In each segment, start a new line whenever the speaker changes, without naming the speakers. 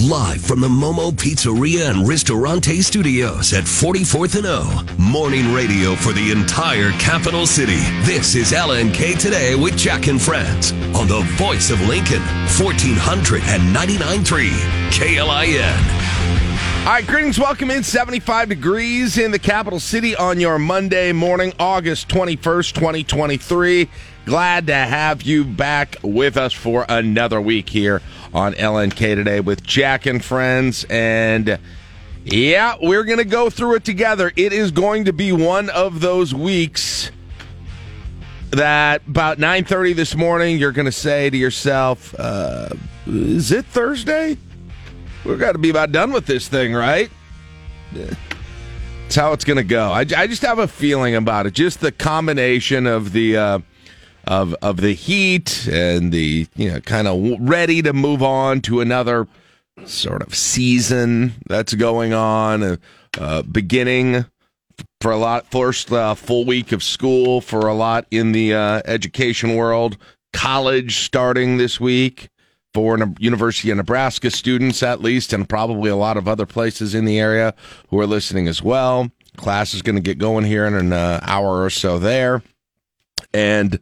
live from the Momo Pizzeria and Ristorante Studios at 44th and O. Morning radio for the entire capital city. This is LNK Today with Jack and Friends on the voice of Lincoln, 1499.3 KLIN.
All right, greetings. Welcome in 75 degrees in the capital city on your Monday morning, August 21st, 2023. Glad to have you back with us for another week here on LNK today with Jack and friends. And yeah, we're going to go through it together. It is going to be one of those weeks that about 9.30 this morning, you're going to say to yourself, uh, is it Thursday? We've got to be about done with this thing, right? That's how it's going to go. I, I, just have a feeling about it. Just the combination of the uh, of of the heat and the you know kind of ready to move on to another sort of season that's going on, uh, uh, beginning for a lot first uh, full week of school for a lot in the uh, education world. College starting this week for University of Nebraska students, at least, and probably a lot of other places in the area who are listening as well. Class is going to get going here in an uh, hour or so there, and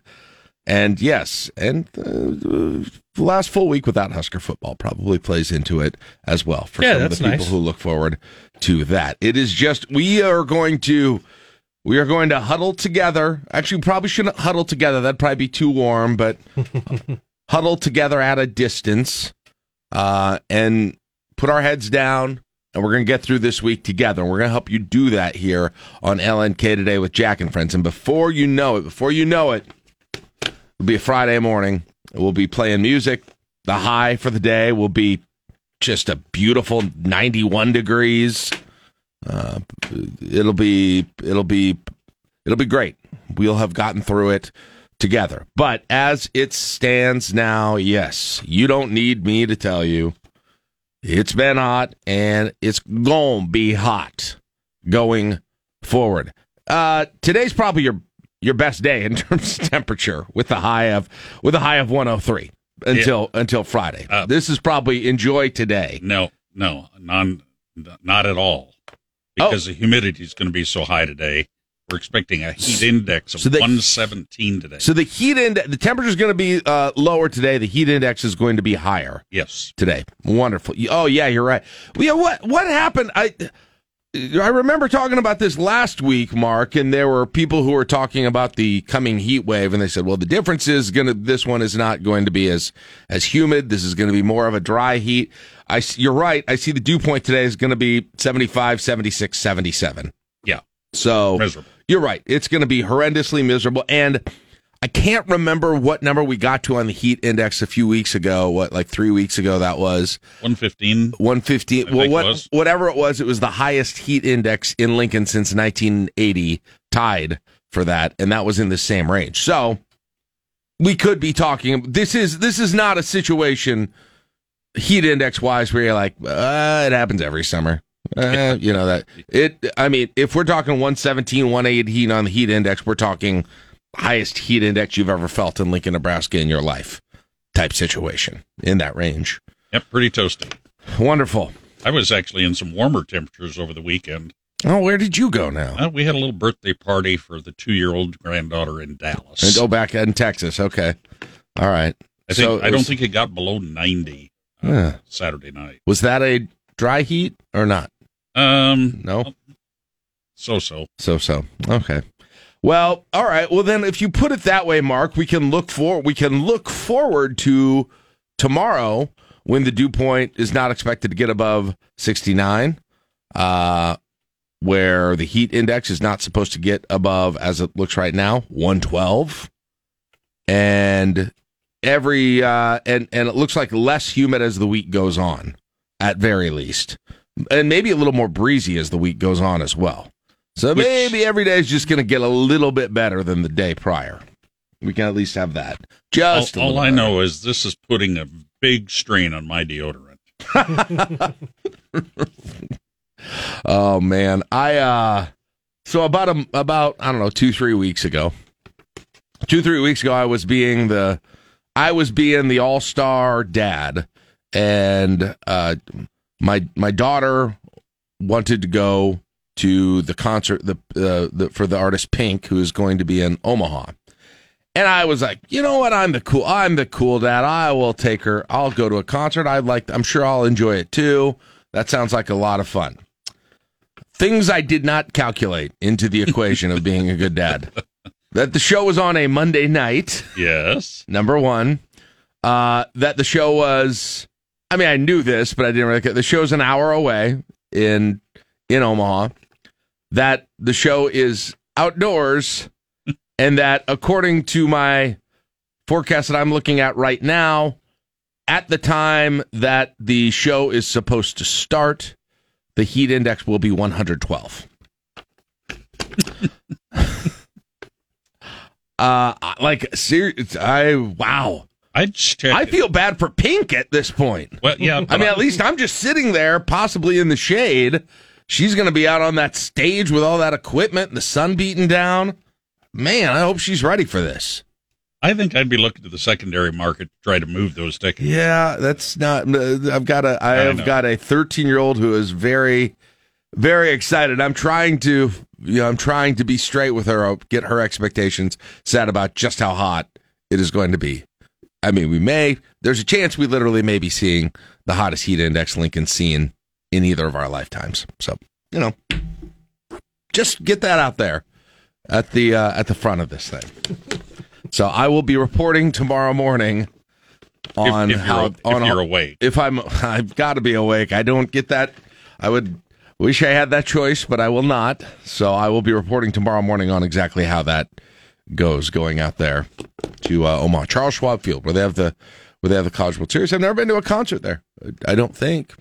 and yes, and uh, the last full week without Husker football probably plays into it as well for yeah, some of the people nice. who look forward to that. It is just we are going to. We are going to huddle together. Actually, we probably shouldn't huddle together. That'd probably be too warm, but huddle together at a distance uh, and put our heads down. And we're going to get through this week together. And we're going to help you do that here on LNK today with Jack and Friends. And before you know it, before you know it, it'll be a Friday morning. We'll be playing music. The high for the day will be just a beautiful 91 degrees. Uh, it'll be it'll be it'll be great. We'll have gotten through it together. But as it stands now, yes, you don't need me to tell you it's been hot and it's going to be hot going forward. Uh, today's probably your your best day in terms of temperature with the high of with a high of 103 until yeah. until Friday. Uh, this is probably enjoy today.
No, no, non, not at all. Because oh. the humidity is going to be so high today. We're expecting a heat index of so the, 117 today.
So the heat index, the temperature is going to be uh, lower today. The heat index is going to be higher.
Yes,
today. Wonderful. Oh yeah, you're right. Well, yeah, what what happened? I I remember talking about this last week, Mark, and there were people who were talking about the coming heat wave, and they said, "Well, the difference is going to this one is not going to be as as humid. This is going to be more of a dry heat." I you're right. I see the dew point today is going to be 75, 76, 77.
Yeah.
So
miserable.
You're right. It's going to be horrendously miserable. And I can't remember what number we got to on the heat index a few weeks ago. What, like three weeks ago, that was
115.
115. well, what, it whatever it was, it was the highest heat index in Lincoln since 1980, tied for that. And that was in the same range. So we could be talking. This is, this is not a situation heat index wise where you're like, uh, it happens every summer. Uh, you know that it. I mean, if we're talking 117, 118 on the heat index, we're talking highest heat index you've ever felt in Lincoln, Nebraska in your life, type situation in that range.
Yep, pretty toasty.
Wonderful.
I was actually in some warmer temperatures over the weekend.
Oh, where did you go now?
Uh, we had a little birthday party for the two-year-old granddaughter in Dallas.
And oh, back in Texas. Okay, all right.
I think so I don't think it got below ninety uh, Saturday night.
Was that a dry heat or not?
Um,
no.
So so.
So so. Okay. Well, all right. Well, then, if you put it that way, Mark, we can look for we can look forward to tomorrow when the dew point is not expected to get above sixty nine, uh, where the heat index is not supposed to get above, as it looks right now, one twelve, and every uh, and and it looks like less humid as the week goes on, at very least and maybe a little more breezy as the week goes on as well. So Which, maybe every day is just going to get a little bit better than the day prior. We can at least have that. Just
all, all I know is this is putting a big strain on my deodorant.
oh man, I uh so about a, about I don't know two three weeks ago, two three weeks ago I was being the I was being the all star dad and uh, my my daughter wanted to go to the concert the, uh, the for the artist Pink, who is going to be in Omaha. And I was like, you know what? I'm the cool. I'm the cool dad. I will take her. I'll go to a concert. I'd like. I'm sure I'll enjoy it too. That sounds like a lot of fun. Things I did not calculate into the equation of being a good dad. That the show was on a Monday night.
Yes.
Number one. Uh, that the show was. I mean, I knew this, but I didn't really. The show's an hour away in in Omaha. That the show is outdoors and that according to my forecast that I'm looking at right now, at the time that the show is supposed to start, the heat index will be 112. uh like serious I wow.
I
I feel bad for Pink at this point.
Well, yeah.
I mean, at least I'm just sitting there, possibly in the shade. She's going to be out on that stage with all that equipment and the sun beating down man, I hope she's ready for this.
I think I'd be looking to the secondary market to try to move those tickets.
Yeah, that's not. Uh, I've got a. I have got a 13 year old who is very, very excited. I'm trying to, you know, I'm trying to be straight with her, get her expectations set about just how hot it is going to be. I mean, we may. There's a chance we literally may be seeing the hottest heat index Lincoln's seen in either of our lifetimes. So, you know, just get that out there at the uh, at the front of this thing. So I will be reporting tomorrow morning on
if, if
how
you're,
on
if you're awake.
If I'm, I've got to be awake. I don't get that. I would wish I had that choice, but I will not. So I will be reporting tomorrow morning on exactly how that goes going out there to uh, Omaha Charles Schwab Field where they have the where they have the College World Series. I've never been to a concert there. I don't think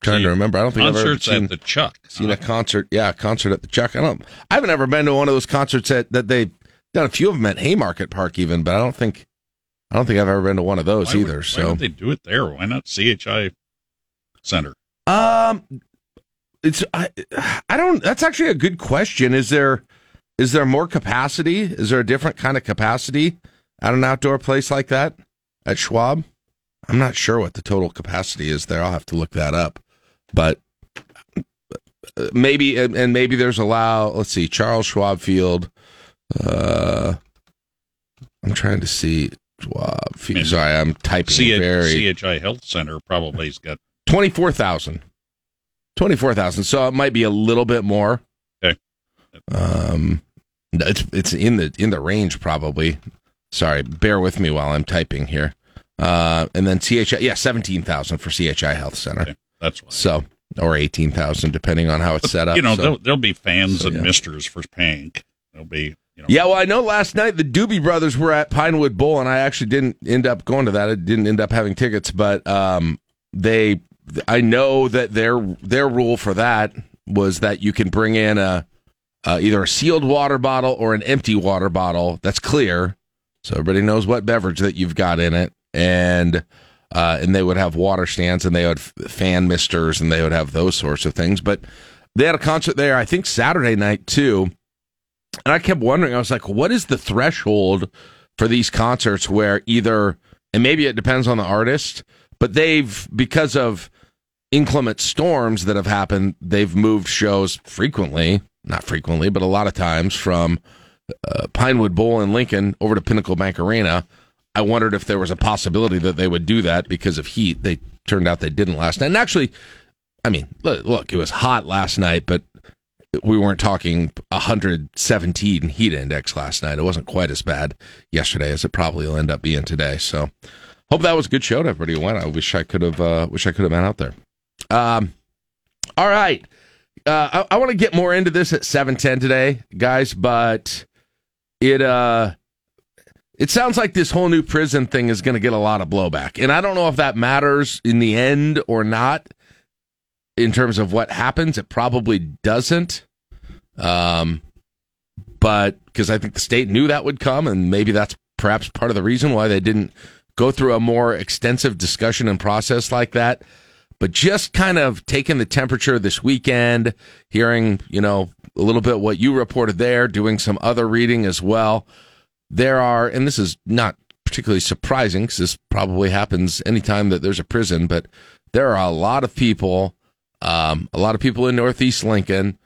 trying to remember. I don't think
concerts
I've ever
seen, at the Chuck.
Seen a concert, yeah, a concert at the Chuck. I don't. I haven't ever been to one of those concerts that that they done a few of them at Haymarket Park, even, but I don't think I don't think I've ever been to one of those
why
either.
Would,
so
they do it there? Why not CHI Center?
Um, it's I I don't. That's actually a good question. Is there is there more capacity? Is there a different kind of capacity at an outdoor place like that at Schwab? I'm not sure what the total capacity is there. I'll have to look that up but uh, maybe and maybe there's a allow. Let's see, Charles Schwab Field. Uh, I'm trying to see Schwab. Field. Sorry, I'm typing
C-
very.
CHI Health Center probably's got
twenty four thousand. Twenty four thousand. So it might be a little bit more.
Okay.
Um, it's it's in the in the range probably. Sorry, bear with me while I'm typing here. Uh, and then CHI, yeah, seventeen thousand for CHI Health Center. Okay.
That's why.
So, or eighteen thousand, depending on how it's set up.
You know,
so.
there'll, there'll, be fans so, and yeah. misters for Pink. There'll be. You know.
Yeah, well, I know last night the Doobie Brothers were at Pinewood Bowl, and I actually didn't end up going to that. I didn't end up having tickets, but um, they, I know that their their rule for that was that you can bring in a uh, either a sealed water bottle or an empty water bottle that's clear, so everybody knows what beverage that you've got in it, and uh, and they would have water stands and they would fan misters and they would have those sorts of things. But they had a concert there, I think Saturday night too. And I kept wondering, I was like, what is the threshold for these concerts where either, and maybe it depends on the artist, but they've, because of inclement storms that have happened, they've moved shows frequently, not frequently, but a lot of times from uh, Pinewood Bowl in Lincoln over to Pinnacle Bank Arena I wondered if there was a possibility that they would do that because of heat. They turned out they didn't last night. And actually, I mean, look, it was hot last night, but we weren't talking 117 heat index last night. It wasn't quite as bad yesterday as it probably will end up being today. So, hope that was a good show to everybody who went. I wish I could have. Uh, wish I could have been out there. Um, all right, uh, I, I want to get more into this at 7:10 today, guys, but it uh it sounds like this whole new prison thing is going to get a lot of blowback. And I don't know if that matters in the end or not in terms of what happens. It probably doesn't. Um, but because I think the state knew that would come, and maybe that's perhaps part of the reason why they didn't go through a more extensive discussion and process like that. But just kind of taking the temperature this weekend, hearing, you know, a little bit what you reported there, doing some other reading as well there are, and this is not particularly surprising because this probably happens anytime that there's a prison, but there are a lot of people, um, a lot of people in Northeast Lincoln,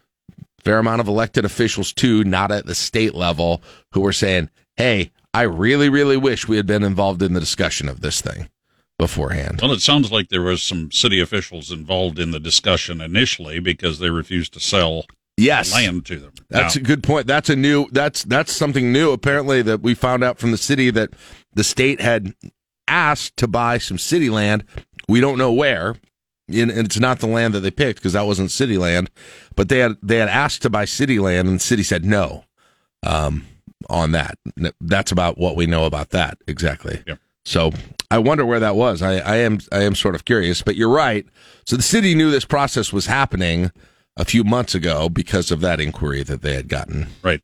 fair amount of elected officials too, not at the state level, who are saying, "Hey, I really, really wish we had been involved in the discussion of this thing." beforehand.
Well, it sounds like there was some city officials involved in the discussion initially because they refused to sell
yes.
land to them.
That's now, a good point. That's a new that's that's something new apparently that we found out from the city that the state had asked to buy some city land. We don't know where. And it's not the land that they picked because that wasn't city land, but they had they had asked to buy city land and the city said no. Um, on that. That's about what we know about that exactly.
Yeah.
So I wonder where that was. I, I am I am sort of curious, but you're right. So the city knew this process was happening a few months ago because of that inquiry that they had gotten.
Right.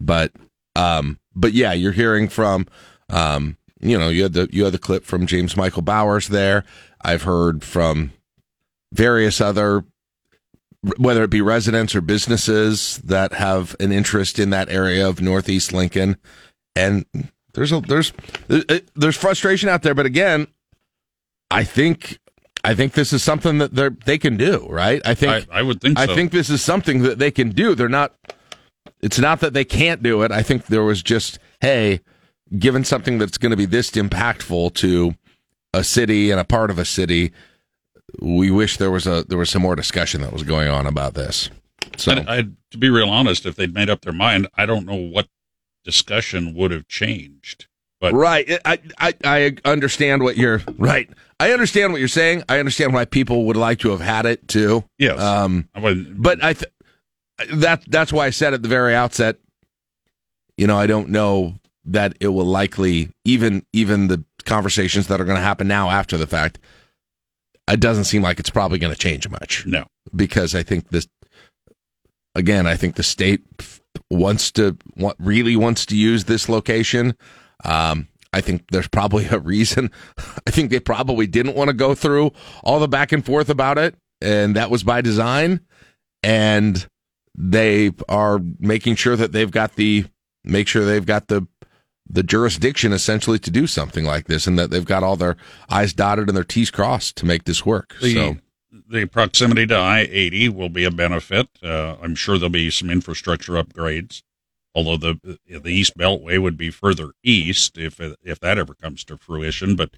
But um but yeah, you're hearing from um you know, you had the you had the clip from James Michael Bowers there. I've heard from various other whether it be residents or businesses that have an interest in that area of Northeast Lincoln and there's a there's there's frustration out there, but again, I think I think this is something that they they can do, right? I think
I, I would think.
I think this is something that they can do. They're not. It's not that they can't do it. I think there was just hey, given something that's going to be this impactful to a city and a part of a city, we wish there was a there was some more discussion that was going on about this. So,
I, I, to be real honest, if they'd made up their mind, I don't know what discussion would have changed. But
right, I, I I understand what you're right. I understand what you're saying. I understand why people would like to have had it too.
Yes,
um, but I th- that that's why I said at the very outset. You know, I don't know that it will likely even even the conversations that are going to happen now after the fact. It doesn't seem like it's probably going to change much.
No,
because I think this. Again, I think the state wants to want, really wants to use this location. Um, I think there's probably a reason. I think they probably didn't want to go through all the back and forth about it, and that was by design. And they are making sure that they've got the make sure they've got the the jurisdiction essentially to do something like this, and that they've got all their I's dotted and their T's crossed to make this work.
The,
so
the proximity to I 80 will be a benefit. Uh, I'm sure there'll be some infrastructure upgrades, although the the East Beltway would be further east if if that ever comes to fruition. But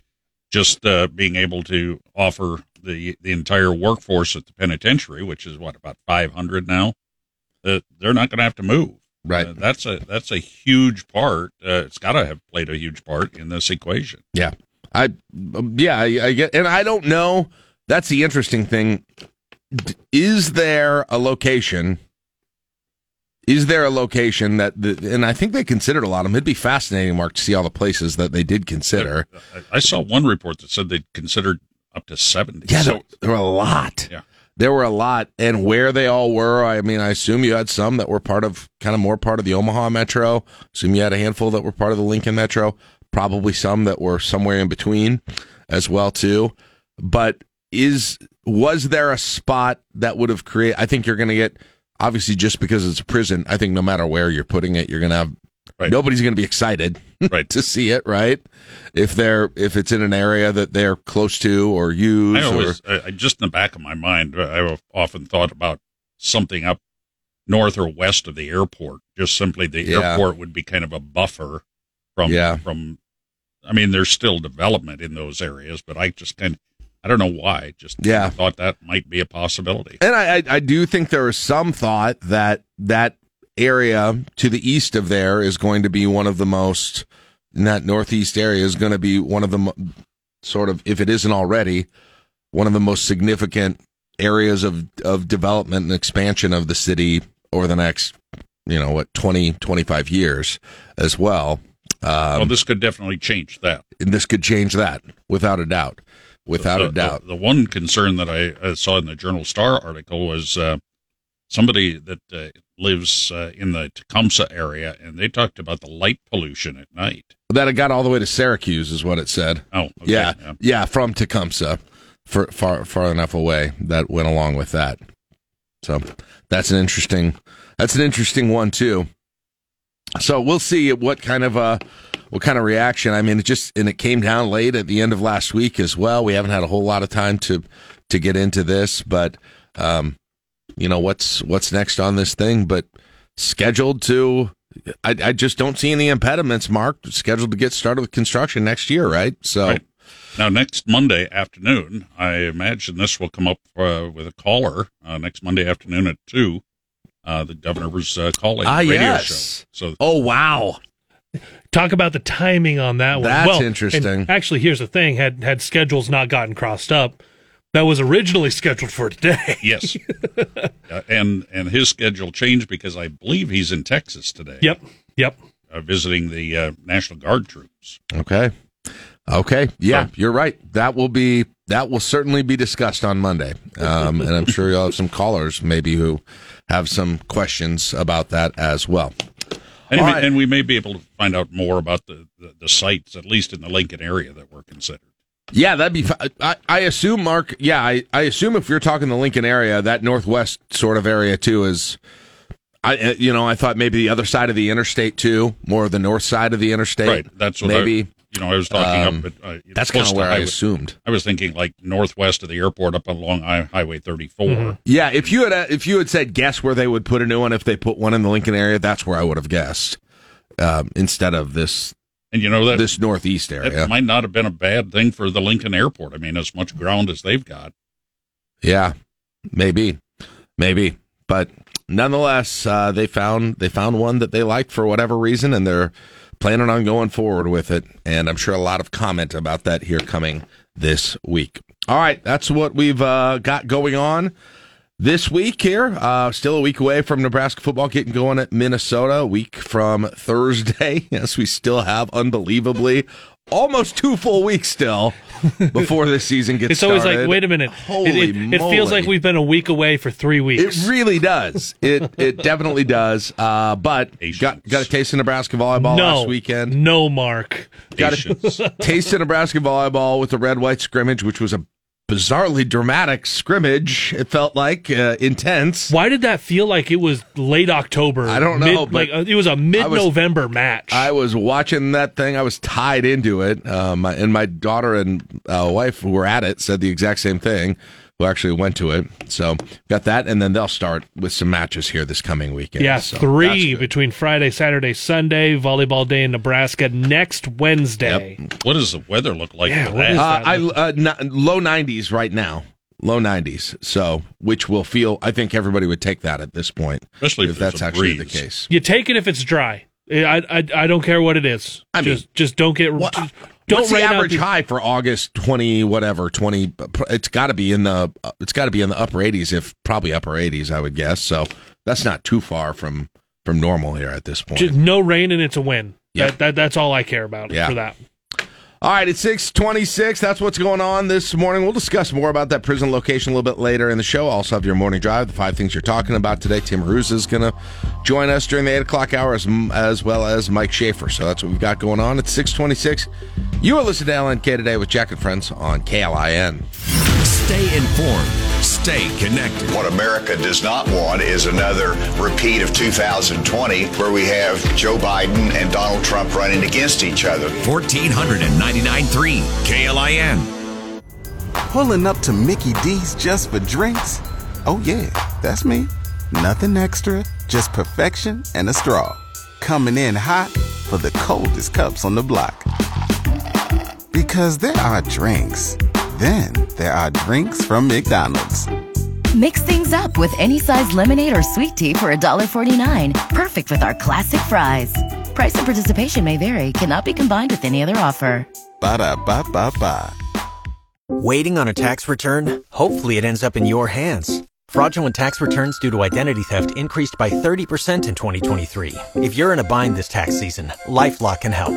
just uh, being able to offer the the entire workforce at the penitentiary, which is what about 500 now, uh, they're not going to have to move.
Right.
Uh, that's a that's a huge part. Uh, it's got to have played a huge part in this equation.
Yeah. I yeah I, I get and I don't know that's the interesting thing. Is there a location? Is there a location that, the, and I think they considered a lot of them. It'd be fascinating, Mark, to see all the places that they did consider.
I saw one report that said they considered up to 70.
Yeah, there, there were a lot.
Yeah.
There were a lot. And where they all were, I mean, I assume you had some that were part of, kind of more part of the Omaha Metro. Assume you had a handful that were part of the Lincoln Metro. Probably some that were somewhere in between as well, too. But is was there a spot that would have created? I think you're going to get obviously just because it's a prison. I think no matter where you're putting it, you're going to have right. nobody's going to be excited
right.
to see it. Right? If they're if it's in an area that they're close to or use. I
always,
or,
I, just in the back of my mind, uh, I've often thought about something up north or west of the airport. Just simply the yeah. airport would be kind of a buffer from
yeah.
from. I mean, there's still development in those areas, but I just kind of I don't know why. Just
yeah.
thought that might be a possibility.
And I, I, I do think there is some thought that that area to the east of there is going to be one of the most that northeast area is going to be one of the sort of if it isn't already one of the most significant areas of of development and expansion of the city over the next you know what 20 25 years as well
um, well this could definitely change that
and this could change that without a doubt without
the,
a doubt.
The, the, one concern that I, saw in the Journal Star article was uh, somebody that uh, lives uh, in the Tecumseh area, and they talked about the light pollution at night.
That it got all the way to Syracuse, is what it said.
Oh, okay.
yeah, yeah, yeah, from Tecumseh, for, far far enough away. That went along with that. So that's an interesting. That's an interesting one too. So we'll see what kind of uh what kind of reaction. I mean, it just and it came down late at the end of last week as well. We haven't had a whole lot of time to to get into this, but um, you know what's what's next on this thing, but scheduled to. I, I just don't see any impediments. Mark scheduled to get started with construction next year, right? So.
Right. Now, next Monday afternoon, I imagine this will come up uh, with a caller uh, next Monday afternoon at 2. Uh, the governor's uh, calling
Ah,
radio
yes.
show. So,
Oh wow!
Talk about the timing on that one.
That's
well,
interesting.
Actually, here's the thing: had had schedules not gotten crossed up, that was originally scheduled for today.
yes. Uh, and and his schedule changed because I believe he's in Texas today
Yep. Yep.
uh, visiting the uh, National Guard troops.
Okay. Okay. Yeah,
So-
you're right. That will be that will certainly be discussed on Monday. Um, and I'm sure you'll have some callers maybe who have some questions about that as well.
And,
right.
and we may be able to find out more about the, the, the sites, at least in the Lincoln area, that were considered.
Yeah, that'd be. I, I assume, Mark. Yeah, I, I assume if you're talking the Lincoln area, that northwest sort of area too is. I uh, you know I thought maybe the other side of the interstate too, more of the north side of the interstate.
Right. That's what
maybe.
I, you know, I was talking
Um,
up at. Uh,
that's kind of where I
highway-
assumed.
I was thinking like northwest of the airport up along I- Highway 34.
Mm-hmm.
Yeah, if you had uh, if you had said guess where they would put a new one if they put one in the Lincoln area, that's where I would have guessed um, instead of this
And you know that
this northeast
that
area.
might not have been a bad thing for the Lincoln Airport. I mean, as much ground as they've got.
Yeah, maybe, maybe, but nonetheless, uh, they found they found one that they liked for whatever reason, and they're planning on going forward with it. And I'm sure a lot of comment about that here coming this week. All right, that's what we've uh, got going on. This week here, uh, still a week away from Nebraska football getting going at Minnesota. Week from Thursday. Yes, we still have unbelievably almost two full weeks still before this season gets started.
It's always
started.
like, wait a minute.
Holy
it, it, it feels like we've been a week away for three weeks.
It really does. It it definitely does. Uh, but
Patience.
got got a taste of Nebraska volleyball
no
last weekend.
No, Mark.
Got
Patience.
a taste of Nebraska volleyball with the red white scrimmage, which was a bizarrely dramatic scrimmage. It felt like uh, intense.
Why did that feel like it was late October?
I don't know,
Mid,
but
like uh, it was a mid-November match.
I was watching that thing. I was tied into it. Um, and my daughter and uh, wife who were at it said the exact same thing. Who actually went to it? So got that, and then they'll start with some matches here this coming weekend.
yeah,
So
three between Friday, Saturday, Sunday. Volleyball day in Nebraska next Wednesday.
what does the weather look like
Yeah,
for
what
that?
is
Uh. I uh, n- low nineties right now, low nineties. So, which will feel. I think everybody would take that at this point,
Especially if
if that's
a
actually
breeze.
the case.
You take it if it's dry. I I, I don't care what it is.
I mean,
just just don't get
What,
just don't
what's the average
the-
high for August twenty whatever twenty? It's got to be in the. It's got to be in the upper eighties, if probably upper eighties, I would guess. So that's not too far from from normal here at this point.
Just no rain and it's a win.
Yeah.
That, that that's all I care about
Yeah.
for that.
All right, it's 626. That's what's going on this morning. We'll discuss more about that prison location a little bit later in the show. Also have your morning drive, the five things you're talking about today. Tim Hruza is going to join us during the 8 o'clock hour as, as well as Mike Schaefer. So that's what we've got going on. It's 626. You are listening to LNK today with Jack and Friends on KLIN.
Stay informed. Stay connected.
What America does not want is another repeat of 2020 where we have Joe Biden and Donald Trump running against each other.
1499.3 KLIN.
Pulling up to Mickey D's just for drinks? Oh, yeah, that's me. Nothing extra, just perfection and a straw. Coming in hot for the coldest cups on the block. Because there are drinks, then there are drinks from McDonald's.
Mix things up with any size lemonade or sweet tea for $1.49. Perfect with our classic fries. Price and participation may vary, cannot be combined with any other offer.
Ba da ba ba ba.
Waiting on a tax return? Hopefully, it ends up in your hands. Fraudulent tax returns due to identity theft increased by 30% in 2023. If you're in a bind this tax season, LifeLock can help.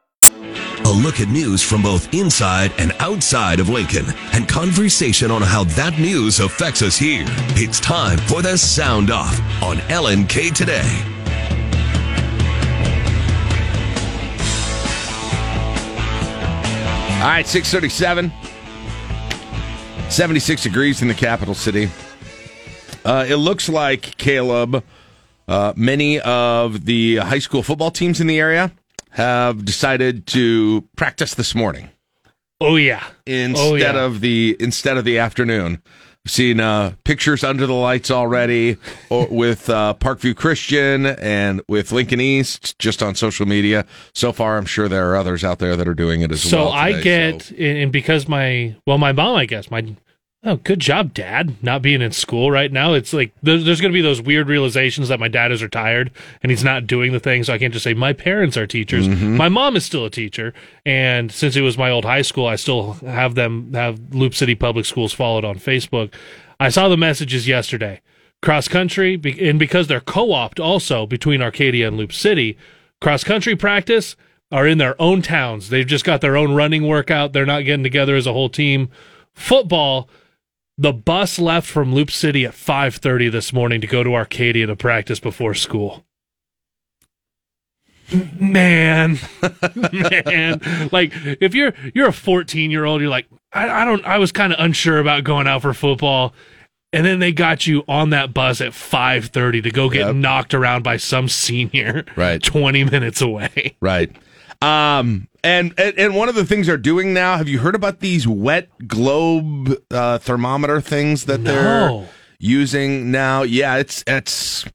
A look at news from both inside and outside of Lincoln and conversation on how that news affects us here. It's time for the Sound Off on LNK Today.
All right, 637. 76 degrees in the capital city. Uh, it looks like, Caleb, uh, many of the high school football teams in the area have decided to practice this morning
Oh yeah.
instead
Oh, yeah.
of the instead of the afternoon. I've seen uh, pictures under the lights already or with uh, Parkview Christian and with Lincoln East just on social media. So far, I'm sure there are others out there that are doing it as well.
So
well.
I get,
so-
and and because my, well, my mom, I guess, my, oh, good job, dad, not being in school right now. It's like, there's, there's going to be those weird realizations that my dad is retired and he's not doing the thing. So I can't just say, my parents are teachers.
Mm-hmm.
My mom is still a teacher. And since it was my old high school, I still have them, have Loop City Public Schools followed on Facebook. I saw the messages yesterday. Cross country, and because they're co opted also between Arcadia and Loop City, cross country practice are in their own towns. They've just got their own running workout. They're not getting together as a whole team. Football, the bus left from Loop City at 5:30 this morning to go to Arcadia to practice before school. Man, man, like if you're you're a 14 year old, you're like, I, I don't, I was kind of unsure about going out for football, and then they got you on that bus at 5:30 to go get
Yep.
knocked around by some senior,
Right.
20 minutes away.
Right. Um, and, and and one of the things they're doing now. Have you heard about these wet globe uh, thermometer things that they're using now? Yeah, it's it's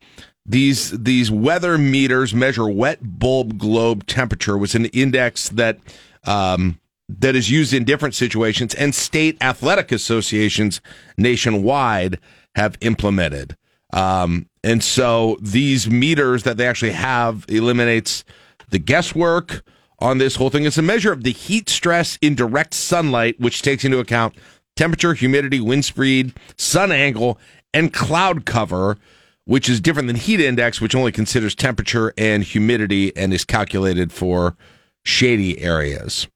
these these weather meters measure wet bulb globe temperature, was an index that um, that is used in different situations, and state athletic associations nationwide have implemented. Um, and so these meters that they actually have eliminates the guesswork on this whole thing. It's a measure of the heat stress in direct sunlight, which takes into account temperature, humidity, wind speed, sun angle, and cloud cover, which is different than heat index, which only considers temperature and humidity and is calculated for shady areas.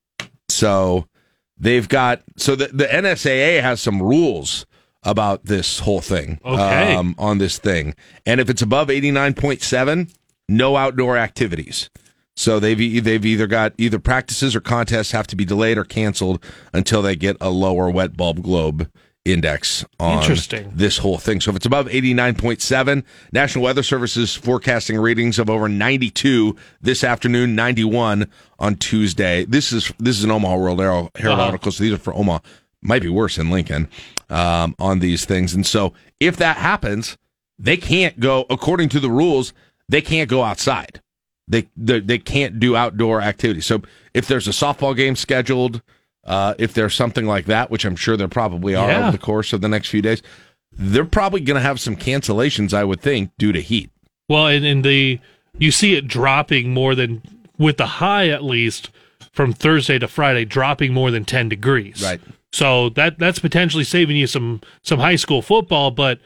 So they've got so the, the NSAA has some rules about this whole thing
Okay.
um, on this thing, and if it's above eighty nine point seven, no outdoor activities. So they've they've either got either practices or contests have to be delayed or canceled until they get a lower wet bulb globe index on
Interesting.
this whole thing. So if it's above 89.7, National Weather Service is forecasting readings of over 92 this afternoon, 91 on Tuesday. This is this is an Omaha World Herald, Herald
Uh-huh.
article, so these are for Omaha. Might be worse in Lincoln um, on these things. And so if that happens, they can't go according to the rules. They can't go outside. They they, they can't do outdoor activities. So if there's a softball game scheduled, uh, if there's something like that, which I'm sure there probably are
Yeah.
over the course of the next few days, they're probably going to have some cancellations. I would think due to heat.
Well, and, and the you see it dropping more than with the high at least from Thursday to Friday, dropping more than ten degrees.
Right.
So that that's potentially saving you some some high school football, but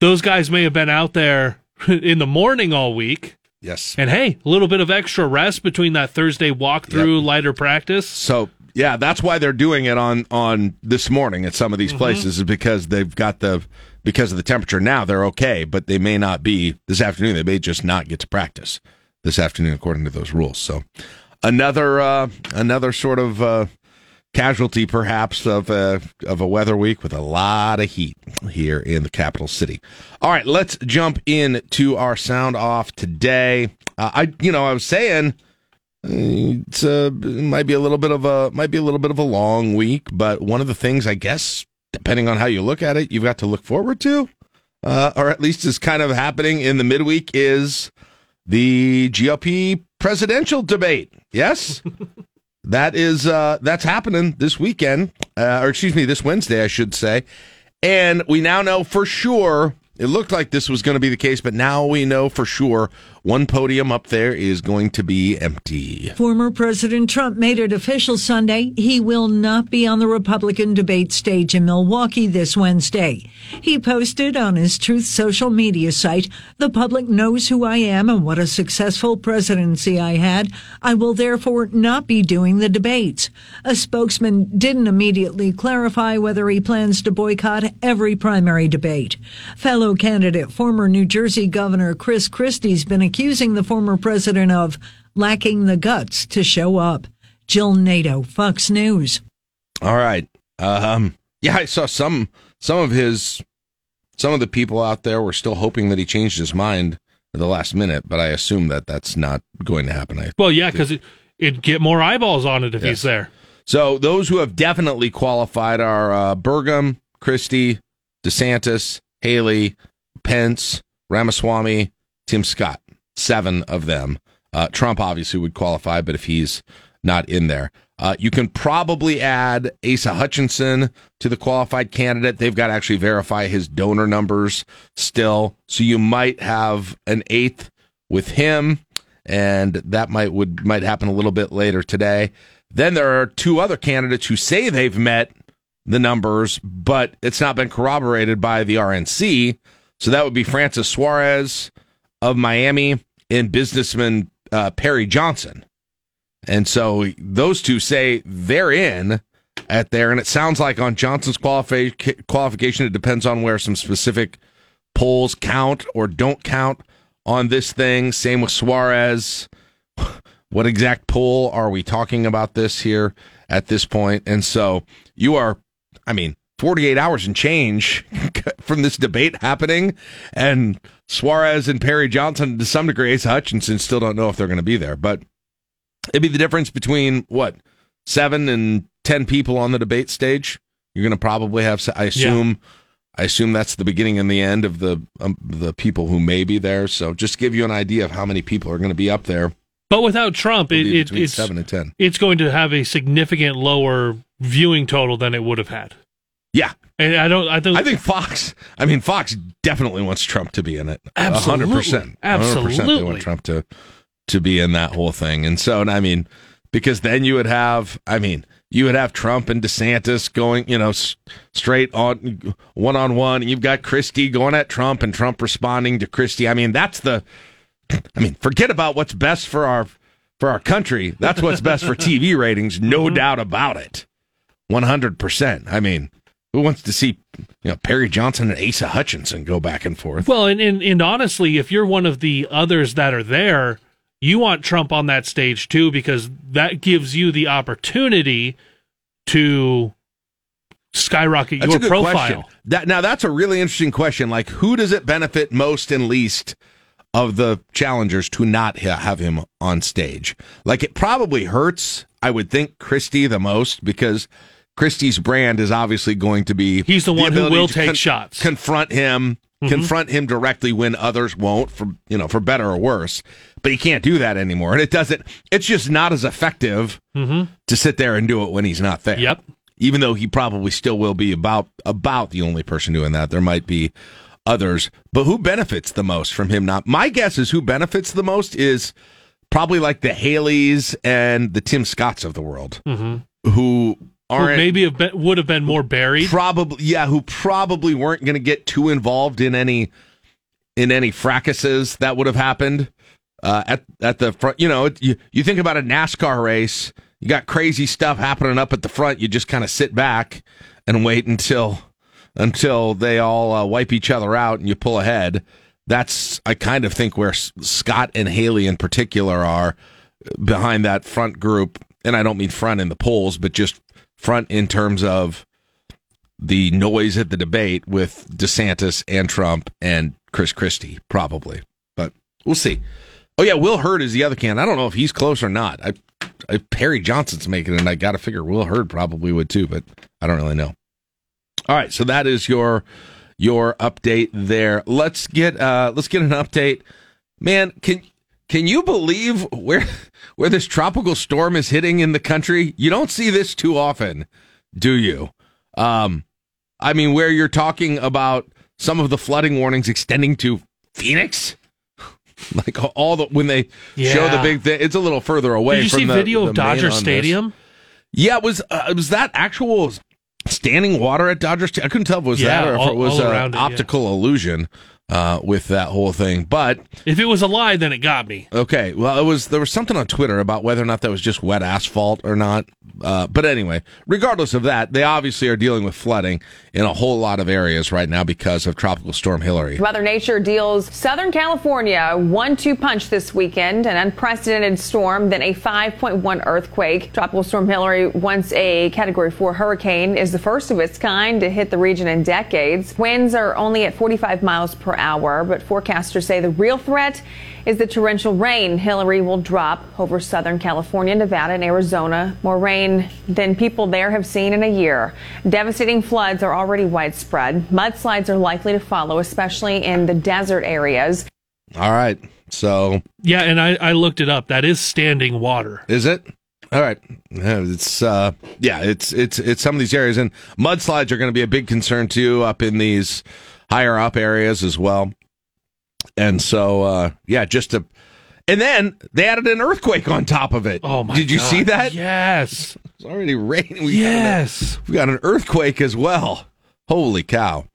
those guys may have been out there in the morning all week.
Yes.
And hey, a little bit of extra rest between that Thursday walkthrough, lighter practice.
So yeah, that's why they're doing it on on this morning at some of these places is because they've got the because of the temperature now they're okay, but they may not be this afternoon. They may just not get to practice this afternoon according to those rules. So another uh, another sort of uh, casualty perhaps of a of a weather week with a lot of heat here in the capital city. All right, let's jump in to our sound off today. Uh, I you know I was saying it's a, it might be a little bit of a might be a little bit of a long week, but one of the things I guess, depending on how you look at it, you've got to look forward to, uh, or at least is kind of happening in the midweek, is the GOP presidential debate. Yes, that is uh, that's happening this weekend, uh, or excuse me, this Wednesday, I should say, and we now know for sure. It looked like this was going to be the case, but now we know for sure one podium up there is going to be empty.
Former President Trump made it official Sunday he will not be on the Republican debate stage in Milwaukee this Wednesday. He posted on his Truth social media site, The public knows who I am and what a successful presidency I had. I will therefore not be doing the debates. A spokesman didn't immediately clarify whether he plans to boycott every primary debate. Fellow candidate, former New Jersey Governor Chris Christie's been accusing the former president of lacking the guts to show up. Jill Nato, Fox News.
All right. Um, yeah, I saw some some of his some of the people out there were still hoping that he changed his mind at the last minute, but I assume that that's not going to happen. I,
Well, yeah, because it, it'd get more eyeballs on it if he's there.
so those who have definitely qualified are uh, Burgum, Christie, DeSantis, Haley, Pence, Ramaswamy, Tim Scott. Seven of them. Uh, Trump obviously would qualify, but if he's not in there, uh, you can probably add Asa Hutchinson to the qualified candidate. They've got to actually verify his donor numbers still, so you might have an eighth with him, and that might would might happen a little bit later today. Then there are two other candidates who say they've met the numbers, but it's not been corroborated by the RNC. So that would be Francis Suarez of Miami and businessman uh, Perry Johnson. And so those two say they're in at there. And it sounds like on Johnson's qualifi- qualification, it depends on where some specific polls count or don't count on this thing. Same with Suarez. What exact poll are we talking about this here at this point? And so you are, I mean, 48 hours and change from this debate happening. And Suarez and Perry Johnson, to some degree, Asa Hutchinson still don't know if they're going to be there. But it'd be the difference between what, seven and 10 people on the debate stage. You're going to probably have, I assume. I assume that's the beginning and the end of the um, the people who may be there. So just to give you an idea of how many people are going to be up there.
But without Trump, it, it, it's
seven and ten.
It's going to have a significant lower viewing total than it would have had.
Yeah,
and I don't. I don't.
I think Fox. I mean, Fox definitely wants Trump to be in it.
Absolutely.
hundred percent. They
Absolutely.
want Trump to to be in that whole thing. And so, and I mean, because then you would have. I mean, you would have Trump and DeSantis going, you know, s- straight on one on one. You've got Christie going at Trump and Trump responding to Christie. I mean, that's the. I mean, forget about what's best for our for our country. That's what's best for TV ratings, no mm-hmm. doubt about it. One hundred percent. I mean, who wants to see you know Perry Johnson and Asa Hutchinson go back and forth?
Well, and, and and honestly, if you're one of the others that are there, you want Trump on that stage too, because that gives you the opportunity to skyrocket
That's
your profile.
question. That now that's a really interesting question. Like, who does it benefit most and least of the challengers to not have him on stage? Like, it probably hurts. I would think Christie the most because Christie's brand is obviously going to be
He's the one who will take shots. Mm-hmm.
confront him, confront him directly when others won't, for you know, for better or worse. But he can't do that anymore, and it doesn't. It's just not as effective to sit there and do it when he's not there
Mm-hmm. Yep.
even though he probably still will be about about the only person doing that. There might be others, but who benefits the most from him not? My guess is who benefits the most is probably like the Haleys and the Tim Scotts of the world,
Mm-hmm. Who
aren't
maybe have been, would have been more buried.
probably yeah, who probably weren't going to get too involved in any in any fracases that would have happened uh, at at the front. You know, you you think about a NASCAR race, you got crazy stuff happening up at the front. You just kind of sit back and wait until until they all uh, wipe each other out and you pull ahead. That's I kind of think where Scott and Haley in particular are behind that front group, and I don't mean front in the polls, but just front in terms of the noise at the debate with DeSantis and Trump and Chris Christie, probably. But we'll see. Oh yeah, Will Hurd is the other can. I don't know if he's close or not. I, I Perry Johnson's making it, and I got to figure Will Hurd probably would too, but I don't really know. All right, so that is your your update there. Let's get uh let's get an update. Man, can can you believe where where this tropical storm is hitting in the country? You don't see this too often, do you? Um I mean where you're talking about some of the flooding warnings extending to Phoenix? Like all the when they show the big thing, it's a little further away.
Did you see
the-
video
the
of Dodger
on this.
Stadium?
Yeah, it was uh, was that actual standing water at Dodger Stadium? I couldn't tell if it was
Yeah,
that or if
all-
it was an
around it, yeah.
optical illusion. Uh, with that whole thing. But
if it was a lie, then it got me.
Okay, well, it was there was something on Twitter about whether or not that was just wet asphalt or not. Uh, but anyway, regardless of that, they obviously are dealing with flooding in a whole lot of areas right now because of Tropical Storm Hilary.
Mother Nature deals Southern California one-two punch this weekend: an unprecedented storm, then a 5.1 earthquake. Tropical Storm Hilary, once a Category 4 hurricane, is the first of its kind to hit the region in decades. Winds are only at 45 miles per hour, but forecasters say the real threat is the torrential rain. Hilary will drop over Southern California, Nevada, and Arizona. More rain than people there have seen in a year. Devastating floods are already widespread. Mudslides are likely to follow, especially in the desert areas.
All right. So
yeah, and I, I looked it up. That is standing water.
Is it? All right. It's uh yeah, it's it's it's some of these areas and mudslides are going to be a big concern too up in these higher up areas as well. And so, uh, yeah, just to, and then they added an earthquake on top of it.
Oh my! God.
Did you
God.
see that?
Yes.
It's already raining. We
yes.
Got we got an earthquake as well. Holy cow!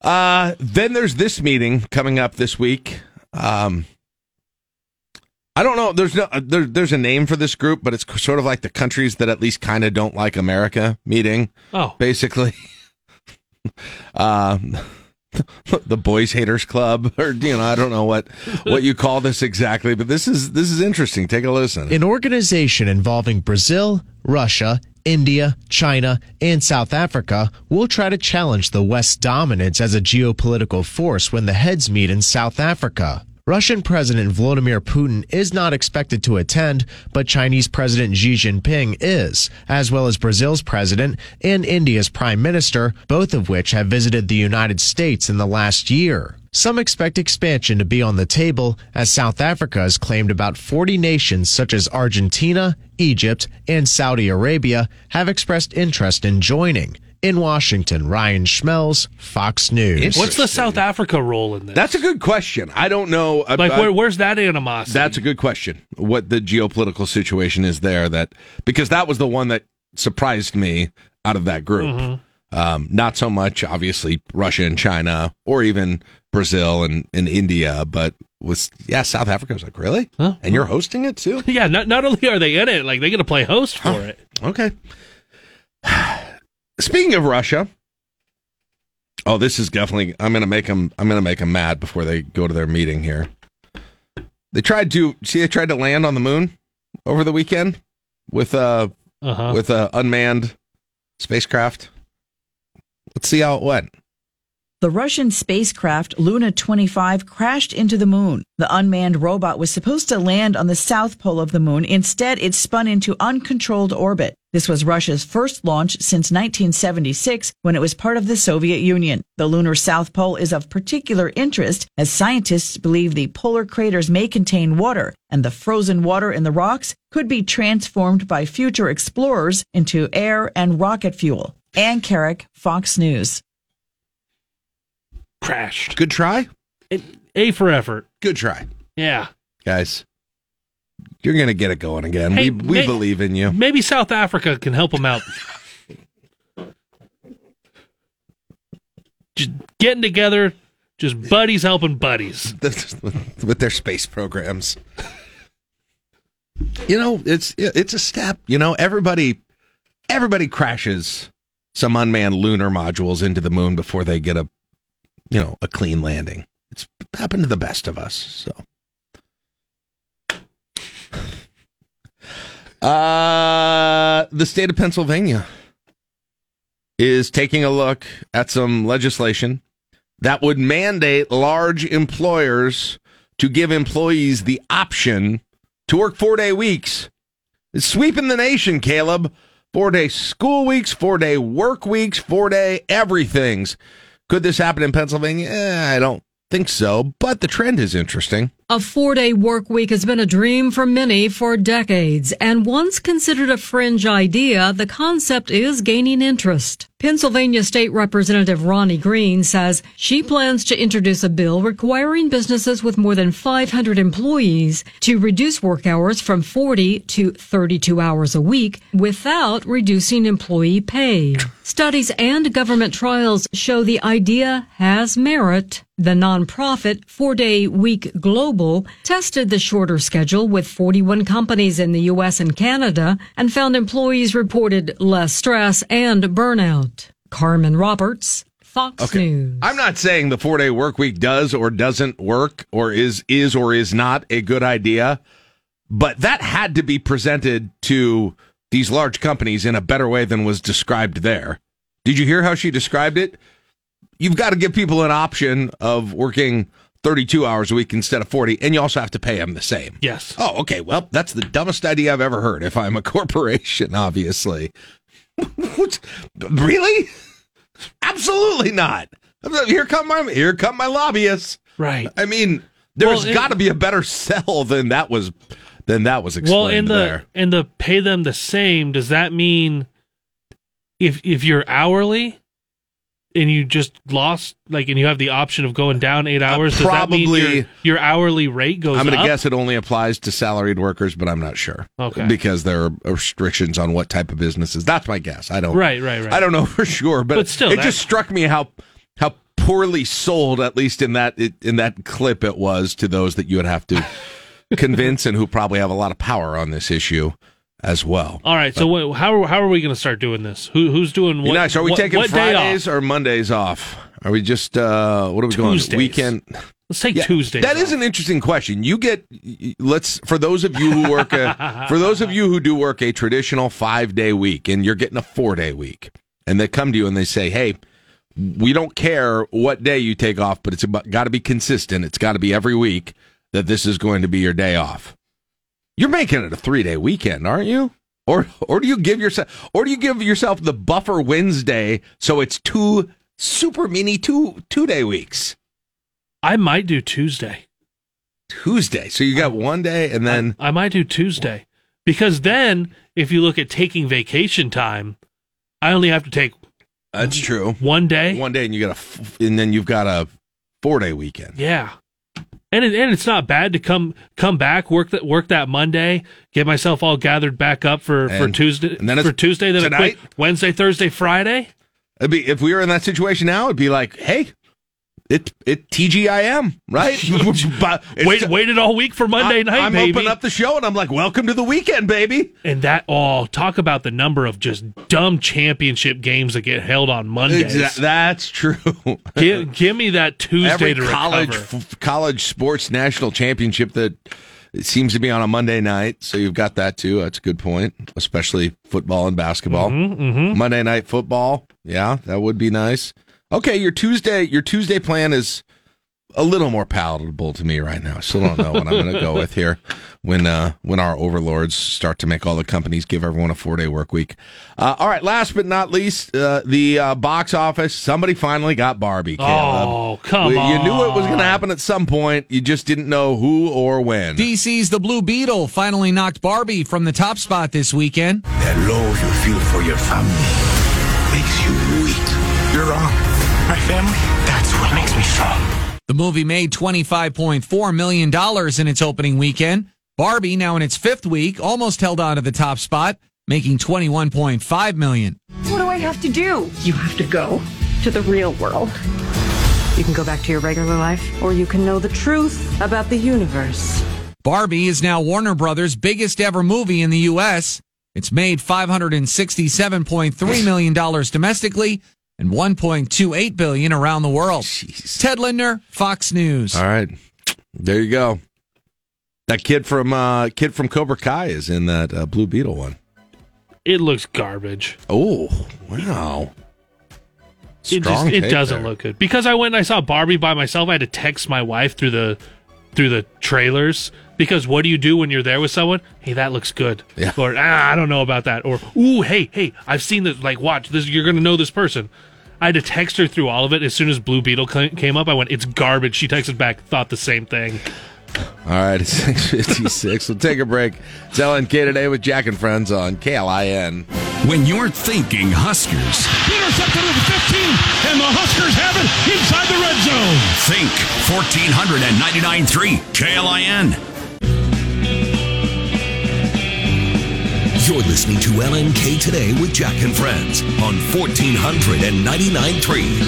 Uh, then there's this meeting coming up this week. Um, I don't know. There's no there, there's a name for this group, but it's sort of like the countries that at least kind of don't like America meeting.
Oh,
basically. um the boys haters club or you know i don't know what what you call this exactly but this is this is interesting. Take a listen.
An organization involving brazil russia india china and south africa will try to challenge the west's dominance as a geopolitical force when the heads meet in south africa Russian President Vladimir Putin is not expected to attend, but Chinese President Xi Jinping is, as well as Brazil's president and India's prime minister, both of which have visited the United States in the last year. Some expect expansion to be on the table, as South Africa has claimed about 40 nations such as Argentina, Egypt, and Saudi Arabia have expressed interest in joining. In Washington, Ryan Schmelz, Fox News.
What's the South Africa role in this?
That's a good question. I don't know.
Like, where, where's that animosity?
That's a good question. What the geopolitical situation is there? That because that was the one that surprised me out of that group. Mm-hmm. Um, not so much, obviously, Russia and China, or even Brazil and, and India, but was yeah, South Africa was like really, huh? and you're hosting it too.
Yeah, not not only are they in it, like they get to play host for huh. it.
Okay. Speaking of Russia, oh, this is definitely. I'm gonna make them. I'm gonna make them mad before they go to their meeting here. They tried to see. They tried to land on the moon over the weekend with a uh-huh. with a unmanned spacecraft. Let's see how it went.
The Russian spacecraft Luna 25 crashed into the moon. The unmanned robot was supposed to land on the south pole of the moon. Instead, it spun into uncontrolled orbit. This was Russia's first launch since 1976 when it was part of the Soviet Union. The lunar south pole is of particular interest as scientists believe the polar craters may contain water and the frozen water in the rocks could be transformed by future explorers into air and rocket fuel. Ann Carrick, Fox News
crashed.
Good try.
A for effort.
Good try.
Yeah.
Guys, you're going to get it going again. Hey, we we may, believe in you.
Maybe South Africa can help them out. just getting together, just buddies helping buddies
with their space programs. You know, it's it's a step. You know, everybody everybody crashes some unmanned lunar modules into the moon before they get a you know, a clean landing. It's happened to the best of us. So. Uh, the state of Pennsylvania is taking a look at some legislation that would mandate large employers to give employees the option to work four day weeks. It's sweeping the nation, Caleb. Four day school weeks, four day work weeks, four day everything's. Could this happen in Pennsylvania? Eh, I don't think so, but the trend is interesting.
A four day work week has been a dream for many for decades, and once considered a fringe idea, the concept is gaining interest. Pennsylvania State Representative Ronnie Green says she plans to introduce a bill requiring businesses with more than 500 employees to reduce work hours from 40 to 32 hours a week without reducing employee pay. Studies and government trials show the idea has merit. The nonprofit Four Day Week Global tested the shorter schedule with 41 companies in the U.S. and Canada and found employees reported less stress and burnout. Carmen Roberts, Fox News.
I'm not saying the four day work week does or doesn't work or is is or is not a good idea, but that had to be presented to these large companies in a better way than was described there. Did you hear how she described it? You've got to give people an option of working 32 hours a week instead of 40, and you also have to pay them the same.
Yes.
Oh, okay. Well, that's the dumbest idea I've ever heard if I'm a corporation, obviously. really? Absolutely not. Here come my here come my lobbyists.
Right.
I mean, there's
Well,
got to be a better sell than that was than that was explained
Well, in the
there.
in the pay them the same, does that mean if if you're hourly and you just lost like and you have the option of going down eight hours, does that mean
Uh, probably-
your, your hourly rate goes down.
I'm going to
up?
guess it only applies to salaried workers, but I'm not sure.
Okay.
Because there are restrictions on what type of businesses. That's my guess. I don't.
Right, right, right.
I don't know for sure, but,
But still,
it
that-
just struck me how how poorly sold, at least in that in that clip, it was to those that you would have to convince and who probably have a lot of power on this issue as well.
All right, so what, how how are we going to start doing this? Who who's doing what?
Nice. Are we
what,
taking
what day
Fridays
off?
or Mondays off? Are we just uh what are we going
Tuesdays.
weekend?
Let's take
Yeah,
Tuesdays.
That is an interesting question. You get let's for those of you who work a for those of you who do work a traditional 5-day week and you're getting a 4-day week and they come to you and they say, "Hey, we don't care what day you take off, but it's got to be consistent. It's got to be every week that this is going to be your day off." You're making it a 3-day weekend, aren't you? Or or do you give yourself or do you give yourself the buffer Wednesday so it's two super mini two two day weeks?
I might do Tuesday.
Tuesday. So you got one day and then
I might do Tuesday because then if you look at taking vacation time, I only have to take
That's true.
one day.
One day and you got a f- and then you've got a 4-day weekend.
Yeah. And it, and it's not bad to come come back work that work that Monday, get myself all gathered back up for, for Tuesday
and then
for Tuesday then a
tonight?
quick Wednesday, Thursday, Friday.
It'd be if we were in that situation now, it'd be like, "Hey, it it TGIM, right?
Wait waited all week for Monday
I,
night,
I'm
baby.
opening up the show and I'm like, "Welcome to the weekend, baby."
and that oh, talk about the number of just dumb championship games that get held on Mondays.
Exa- that's true.
give, give me that Tuesday
Every
to
college f- college sports national championship that it seems to be on a Monday night, so you've got that too. That's a good point, especially football and basketball.
Mm-hmm,
Monday night football, yeah, that would be nice. Okay, your Tuesday your Tuesday plan is a little more palatable to me right now. I still don't know what I'm going to go with here when uh, when our overlords start to make all the companies give everyone a four day work week. Uh, all right, last but not least, uh, the uh, box office. Somebody finally got Barbie. Caleb.
Oh, come
We-
on.
You knew it was going to happen at some point. You just didn't know who or when.
DC's The Blue Beetle finally knocked Barbie from the top spot this weekend.
That love you feel for your family makes you weak. You're wrong. My family, that's what makes me strong.
The movie made $25.4 million in its opening weekend. Barbie, now in its fifth week, almost held on to the top spot, making 21.5 million.
What do I have to do? You have to go to the real world. You can go back to your regular life, or you can know the truth about the universe.
Barbie is now Warner Brothers' biggest ever movie in the U.S. It's made $567.3 million domestically and 1.28 billion around the world. Ted Linder, Fox News.
All right, there you go. That kid from uh, kid from Cobra Kai is in that uh, Blue Beetle one.
It looks garbage.
Oh wow!
It just
Strong
it doesn't
there.
look good because I went and I saw Barbie by myself. I had to text my wife through the through the trailers because what do you do when you're there with someone? Hey, that looks good.
Yeah.
Or ah, I don't know about that. Or ooh, hey, hey, I've seen this. Like, watch this. You're gonna know this person. I had to text her through all of it. As soon as Blue Beetle came up, I went, "It's garbage." She texted back, thought the same thing.
All right, it's 656. We'll take a break. It's LNK today with Jack and Friends on KLIN.
When you're thinking Huskers,
Intercepted at the 15, and the Huskers have it inside the red zone.
think 1499.3 KLIN. You're listening to LNK Today with Jack and Friends on 1499.3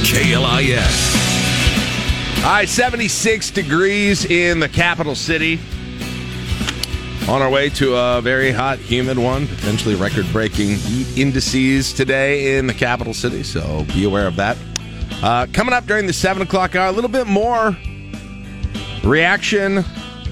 KLIN.
All right, 76 degrees in the capital city. On our way to a very hot, humid one, potentially record breaking heat indices today in the capital city, so be aware of that. Uh, coming up during the 7 o'clock hour, a little bit more reaction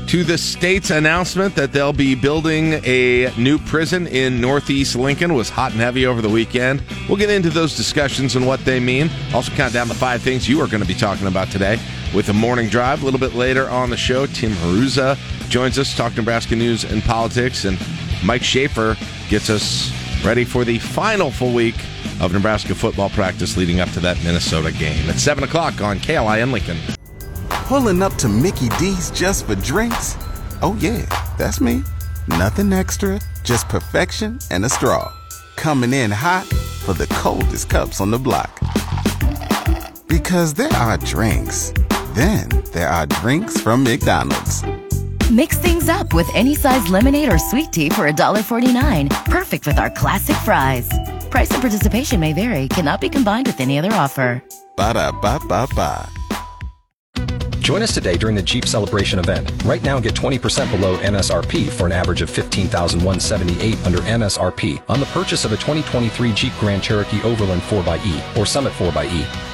to the state's announcement that they'll be building a new prison in Northeast Lincoln was hot and heavy over the weekend. We'll get into those discussions and what they mean. Also, count down the five things you are going to be talking about today with the morning drive. A little bit later on the show, Tim Hruza joins us, talk Nebraska news and politics, and Mike Schaefer gets us ready for the final full week of Nebraska football practice leading up to that Minnesota game. At 7 o'clock on KLIN Lincoln.
Pulling up to Mickey D's just for drinks? Oh, yeah, that's me. Nothing extra, just perfection and a straw. Coming in hot for the coldest cups on the block. Because there are drinks, then there are drinks from McDonald's.
Mix things up with any size lemonade or sweet tea for $1.49. Perfect with our classic fries. Price and participation may vary, cannot be combined with any other offer.
Ba da ba ba ba.
Join us today during the Jeep Celebration event. Right now, get 20% below MSRP for an average of 15178 under MSRP on the purchase of a 2023 Jeep Grand Cherokee Overland 4xE or Summit 4xE.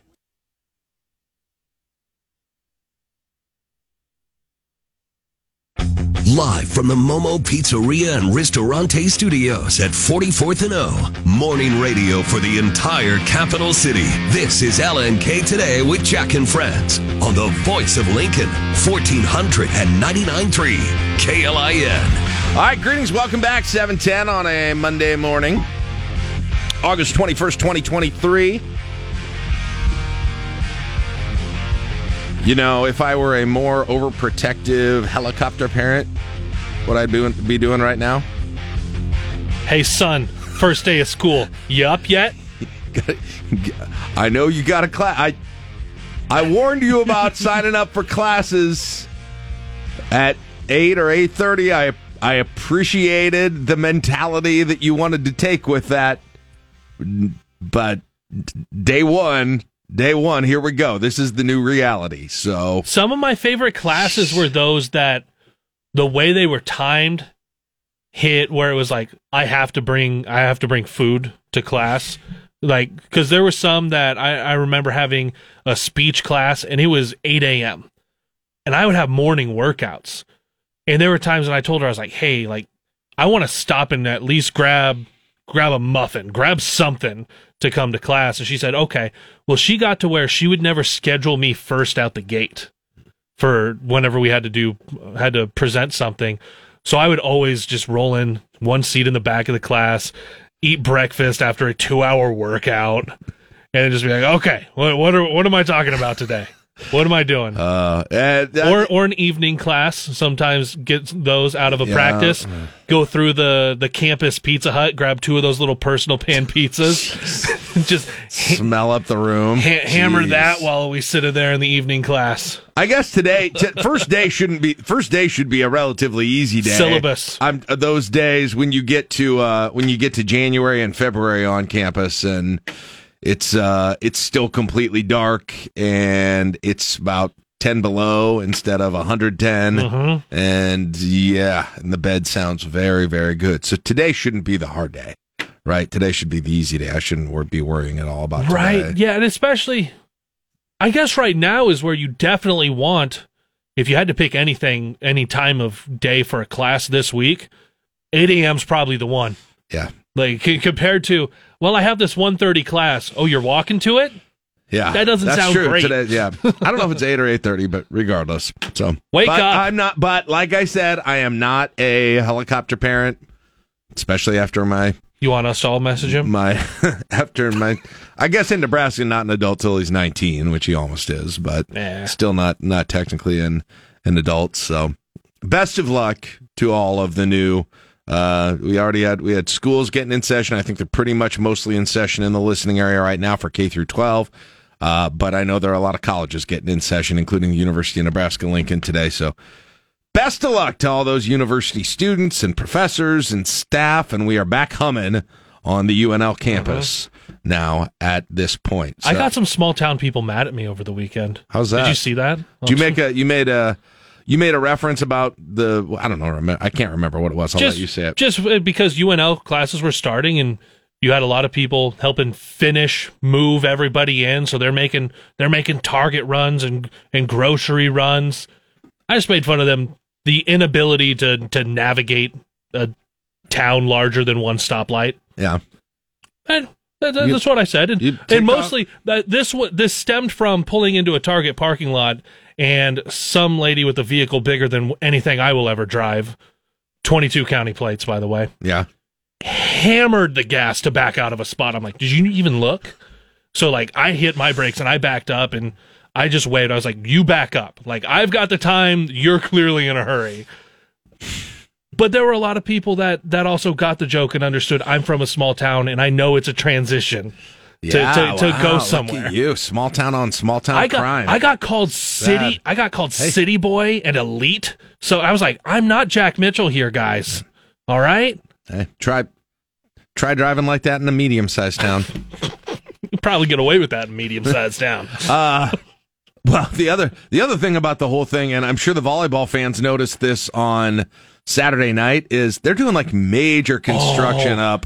Live from the Momo Pizzeria and Ristorante Studios at 44th and O. Morning radio for the entire capital city. This is LNK Today with Jack and Friends on the voice of Lincoln, 1499.3 KLIN.
All right, greetings. Welcome back. 710 on a Monday morning, August 21st, 2023. You know, if I were a more overprotective helicopter parent, what I'd be, be doing right now?
Hey, son, first day of school. You up yet?
I know you got a class. I, I warned you about signing up for classes at 8 or 8.30. I, I appreciated the mentality that you wanted to take with that. But day one, day one, here we go. This is the new reality. So
Some of my favorite classes were those that the way they were timed hit where it was like I have to bring I have to bring food to class. Like because there were some that I, I remember having a speech class and it was eight a.m. and I would have morning workouts. And there were times when I told her I was like, "Hey, like I want to stop and at least grab grab a muffin, grab something to come to class." And she said, "Okay." Well, she got to where she would never schedule me first out the gate for whenever we had to do had to present something. So I would always just roll in one seat in the back of the class, eat breakfast after a 2-hour workout, and just be like, "Okay, what what are what am I talking about today?" What am I doing?
Uh, and that-
or or an evening class. Sometimes get those out of a
Yeah.
practice. Go through the the campus Pizza Hut, grab two of those little personal pan pizzas, just
smell up the room.
ha- hammer
Jeez.
that while we sit in there in the evening class.
I guess today, t- first day shouldn't be. First day should be a relatively easy day.
Syllabus.
I'm uh, those days when you get to uh, when you get to January and February on campus, and it's uh, it's still completely dark, and it's about ten below instead of 110,
Mhm.
and yeah, and the bed sounds very very good. So today shouldn't be the hard day, right? Today should be the easy day. I shouldn't be worrying at all about
Right.
today.
Yeah, and especially I guess right now is where you definitely want if you had to pick anything any time of day for a class this week, 8 a.m. is probably the one.
Yeah.
Like compared to, well, I have this 1:30 class. Oh, you're walking to it?
Yeah,
That doesn't
that's
sound
true.
great.
Today, yeah, I don't know if it's eight or eight thirty, but regardless, so
Wake
But
up.
I'm not. But like I said, I am not a helicopter parent, especially after my
You want us to all message him?
my after my. I guess in Nebraska, not an adult till he's nineteen, which he almost is, but still not not technically an an adult. So, best of luck to all of the new. Uh, we already had we had schools getting in session. I think they're pretty much mostly in session in the listening area right now for K through twelve. Uh, but I know there are a lot of colleges getting in session, including the University of Nebraska Lincoln today. So, best of luck to all those university students and professors and staff. And we are back humming on the UNL campus now at this point.
I got some small town people mad at me over the weekend.
How's that?
Did you see that?
Did you make a you made a you made a reference about the I don't know I can't remember what it was. I'll
just,
let you say it.
Just uh, because UNL classes were starting and you had a lot of people helping finish move everybody in, so they're making they're making target runs and and grocery runs. I just made fun of them the inability to to navigate a town larger than one stoplight.
yeah.
And that, that-
You-
that's what I said. And, and mostly that this this stemmed from pulling into a Target parking lot and some lady with a vehicle bigger than anything I will ever drive. 22 county plates, by the way.
Yeah.
Hammered the gas to back out of a spot. I'm like, did you even look? So like I hit my brakes and I backed up and I just waved. I was like, you back up. Like I've got the time. You're clearly in a hurry. But there were a lot of people that that also got the joke and understood I'm from a small town and I know it's a transition
Yeah,
to, to
wow,
go somewhere.
you, small town on small town
I got
crime.
I got called city
Sad.
I got called
Hey.
city boy and elite. So I was like, I'm not Jack Mitchell here, guys. All right?
Hey, try try driving like that in a medium sized town.
You probably get away with that in medium sized town.
Uh well, the other the other thing about the whole thing, and I'm sure the volleyball fans noticed this on Saturday night, is they're doing like major construction
Oh.
up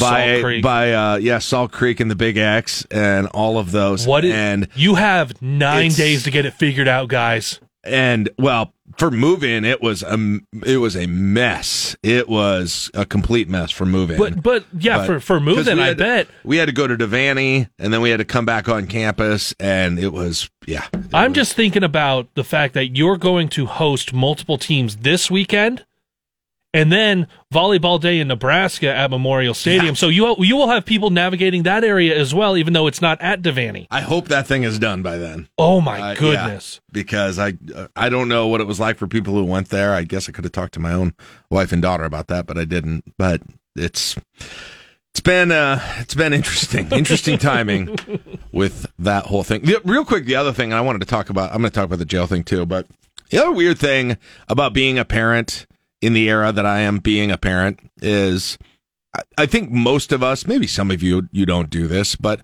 by
Salt Creek.
by uh yeah Salt Creek and the Big X and all of those.
What is,
and
you have nine days to get it figured out, guys.
and well for move-in it was a it was a mess it was a complete mess for move-in
But but yeah,
But-
for for moving, I
to-
bet.
we had to go to Devaney and then we had to come back on campus and it was yeah
I'm just thinking about the fact that you're going to host multiple teams this weekend, and then volleyball day in Nebraska at Memorial Stadium. So you you will have people navigating that area as well, even though it's not at Devaney.
I hope that thing is done by then
Oh my
Uh, yeah,
goodness!
because I I don't know what it was like for people who went there I guess I could have talked to my own wife and daughter about that but I didn't but it's it's been uh it's been interesting interesting timing with that whole thing. The- real quick, the other thing I wanted to talk about, I'm going to talk about the jail thing too, but the other weird thing about being a parent in the era that I am being a parent is I- think most of us, maybe some of you, you don't do this, but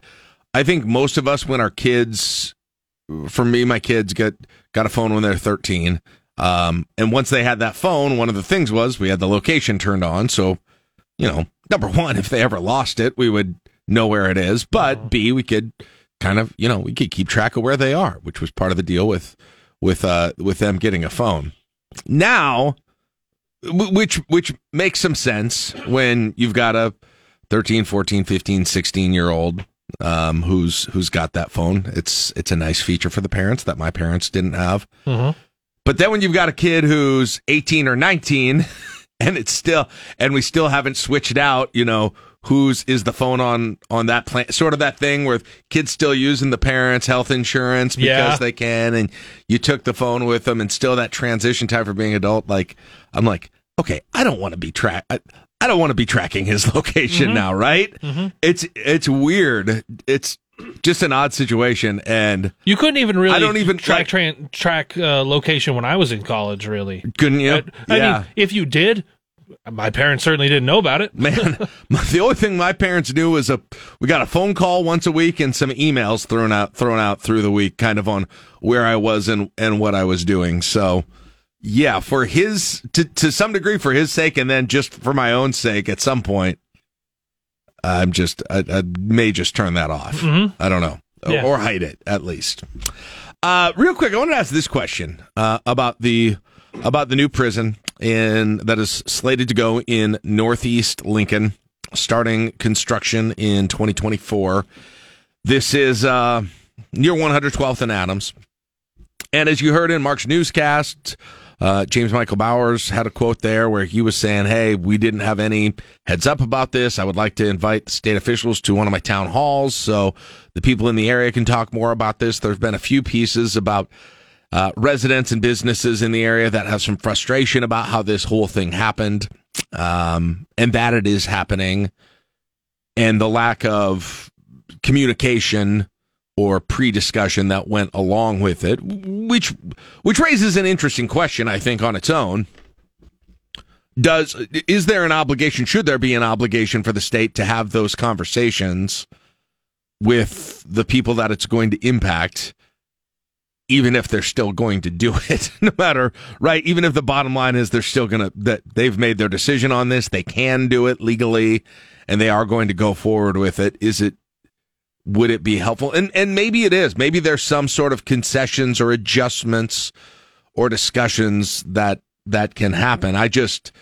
I think most of us, when our kids, for me, my kids get got a phone when they're 13. Um, and once they had that phone, one of the things was we had the location turned on. So, you know, number one, if they ever lost it, we would know where it is. But B, we could kind of, you know, we could keep track of where they are, which was part of the deal with, with, uh, with them getting a phone. Now, which, which makes some sense when you've got a 13, 14, 15, 16 year old, um, who's, who's got that phone. It's, it's a nice feature for the parents that my parents didn't have.
Mhm.
But then when you've got a kid who's 18 or 19 and it's still, and we still haven't switched out, you know, whose is the phone on, on that plan, sort of that thing where kids still using the parents' health insurance because
Yeah.
they can. And you took the phone with them and still that transition time for being adult. Like, I'm like, okay, I don't want to be track. I, I don't want to be tracking his location
Mhm.
now, right?
Mhm.
It's, it's weird. It's just an odd situation. And
You couldn't even really.
I don't even
track tran track uh, location when I was in college. Really,
couldn't you?
I, I
yeah.
mean, if you did, my parents certainly didn't know about it.
Man, the only thing my parents knew was a we got a phone call once a week and some emails thrown out thrown out through the week, kind of on where I was and and what I was doing. So, yeah, for his to to some degree for his sake, and then just for my own sake, at some point, I'm just I, I may just turn that off.
Mhm.
I don't know,
Yeah.
or hide it at least. Uh, real quick, I wanted to ask this question uh, about the about the new prison in that is slated to go in Northeast Lincoln. starting construction in 2024. This is uh, near 112th and Adams. And as you heard in Mark's newscast, uh, James Michael Bowers had a quote there where he was saying, Hey, we didn't have any heads up about this. I would like to invite state officials to one of my town halls so the people in the area can talk more about this. There's been a few pieces about uh, residents and businesses in the area that have some frustration about how this whole thing happened um, and that it is happening and the lack of communication or pre-discussion that went along with it, which which raises an interesting question, I think, on its own. Does is there an obligation? Should there be an obligation for the state to have those conversations with the people that it's going to impact, even if they're still going to do it, no matter right? Even if the bottom line is they're still going to that they've made their decision on this, they can do it legally, and they are going to go forward with it. Is it would it be helpful? And and maybe it is. Maybe there's some sort of concessions or adjustments or discussions that that can happen. I just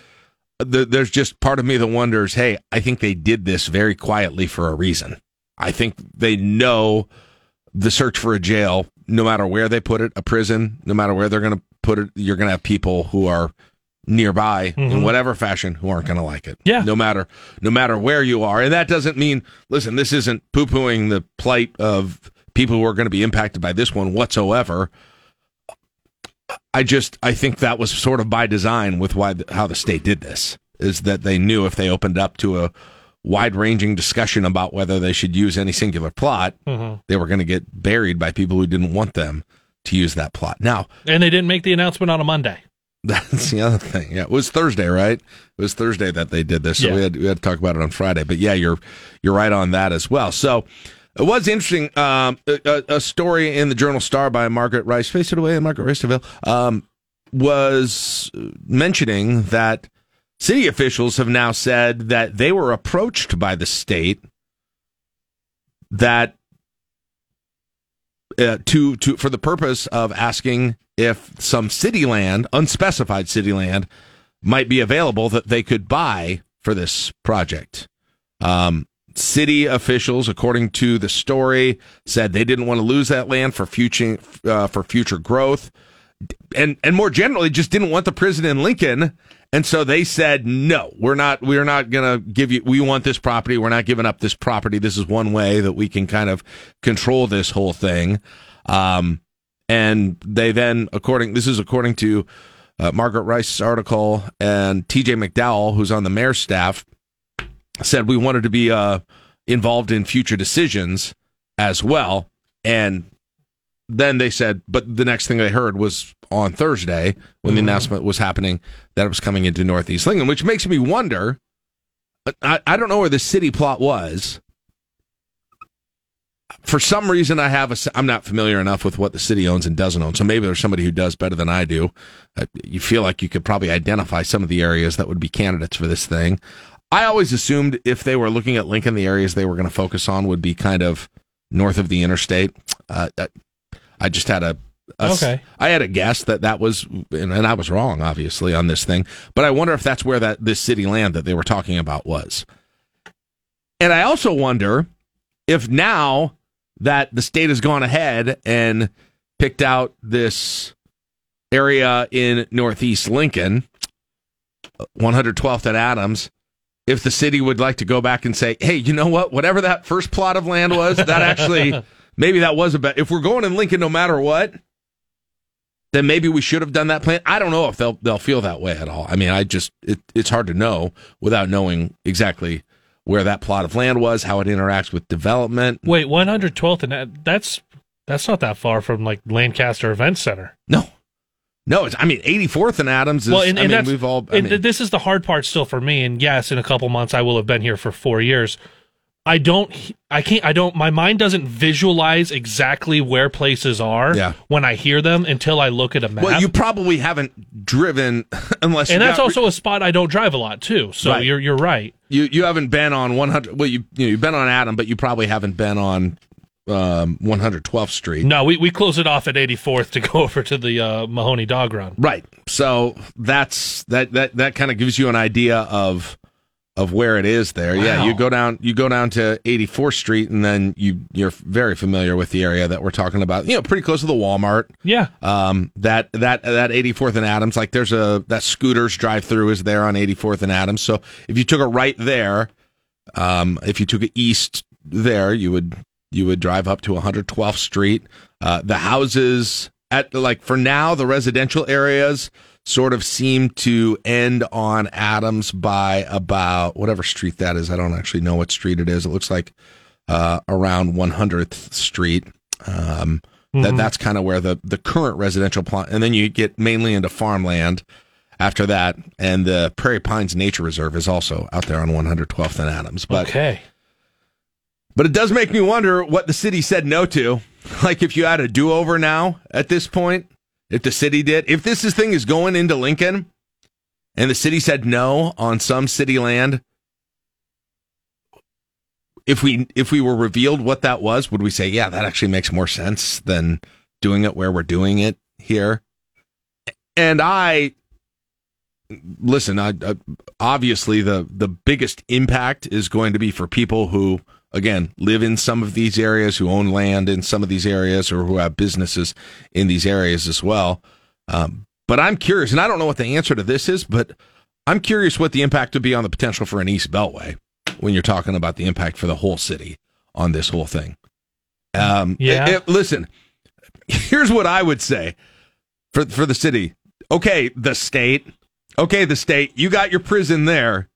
the, there's just part of me that wonders. Hey, I think they did this very quietly for a reason. I think they know the search for a jail, no matter where they put it, a prison, no matter where they're going to put it, you're going to have people who are nearby mm-hmm. in whatever fashion who aren't going to like it.
Yeah.
No matter no matter where you are, and that doesn't mean listen. This isn't poo pooing the plight of people who are going to be impacted by this one whatsoever. I just I think that was sort of by design with why how the state did this is that they knew if they opened up to a wide ranging discussion about whether they should use any singular plot, mm-hmm. they were going to get buried by people who didn't want them to use that plot. Now,
and they didn't make the announcement on a Monday.
That's the other thing. Yeah, it was Thursday, right? It was Thursday that they did this, so yeah. we had we had to talk about it on Friday. But yeah, you're you're right on that as well. So it was interesting. Um, a, a, story in the Journal Star by Margaret Rice, face it away, Margaret Rice DeVille, um, was mentioning that city officials have now said that they were approached by the state that uh, to to for the purpose of asking if some city land, unspecified city land, might be available that they could buy for this project. Um, city officials, according to the story, said they didn't want to lose that land for future uh, for future growth, and and more generally, just didn't want the prison in Lincoln. And so they said, no, we're not, we're not going to give you, we want this property. We're not giving up this property. This is one way that we can kind of control this whole thing. Um, and they then, according this is according to uh, Margaret Rice's article and T.J. McDowell, who's on the mayor's staff, said we wanted to be uh, involved in future decisions as well. And then they said, but the next thing they heard was on Thursday when the mm-hmm. announcement was happening that it was coming into Northeast Lincoln, which makes me wonder. I, I don't know where the city plot was, for some reason I have a I'm not familiar enough with what the city owns and doesn't own. So maybe there's somebody who does better than I do. Uh, you feel like you could probably identify some of the areas that would be candidates for this thing. I always assumed if they were looking at Lincoln, the areas they were going to focus on would be kind of north of the interstate. Uh, I just had a, a
okay.
I had a guess that that was, and I was wrong, obviously, on this thing. But I wonder if that's where that this city land that they were talking about was. And I also wonder if now that the state has gone ahead and picked out this area in Northeast Lincoln, 112th and Adams. If the city would like to go back and say, hey, you know what? Whatever that first plot of land was, that actually, maybe that was a bet. If we're going in Lincoln no matter what, then maybe we should have done that plan. I don't know if they'll they'll feel that way at all. I mean, I just it, it's hard to know without knowing exactly where that plot of land was, how it interacts with development.
Wait, 112th and that's that's not that far from like Lancaster Event Center.
No. No, it's I mean 84th and Adams is well, and, and I mean, we've all I
mean, this is the hard part still for me and yes, in a couple months I will have been here for 4 years. I don't I can't I don't my mind doesn't visualize exactly where places are
yeah.
when I hear them until I look at a map.
Well, you probably haven't driven unless
And that's also a spot I don't drive a lot too. So right. you're you're right.
You you haven't been on 100 well you you know, you've been on Adam but you probably haven't been on um, 112th Street.
No, we, we close it off at 84th to go over to the uh, Mahoney Dog Run.
Right. So that's that that that kind of gives you an idea of of where it is there. Yeah, you go down you go down to 84th Street and then you you're very familiar with the area that we're talking about. You know, pretty close to the Walmart.
Yeah.
Um that that that 84th and Adams like there's a that scooters drive through is there on 84th and Adams. So if you took a right there, um if you took it east there, you would you would drive up to 112th Street. Uh the houses at like for now the residential areas sort of seem to end on Adams by about whatever street that is. I don't actually know what street it is. It looks like uh, around 100th Street. Um, That
Mhm.
that's kind of where the the current residential plot, and then you get mainly into farmland after that, and the Prairie Pines Nature Reserve is also out there on 112th and Adams. But
okay.
but it does make me wonder what the city said no to. Like if you had a do over now at this point, if the city did, if this is thing is going into Lincoln and the city said no on some city land, if we if we were revealed what that was, would we say, yeah, that actually makes more sense than doing it where we're doing it here? And I listen, I, I, obviously the the biggest impact is going to be for people who again live in some of these areas, who own land in some of these areas, or who have businesses in these areas as well. Um, but I'm curious, and I don't know what the answer to this is, but I'm curious what the impact would be on the potential for an East Beltway when you're talking about the impact for the whole city on this whole thing. Um,
Yeah.
it- it- listen, here's what I would say for for the city. Okay, the state. Okay, the state. You got your prison there.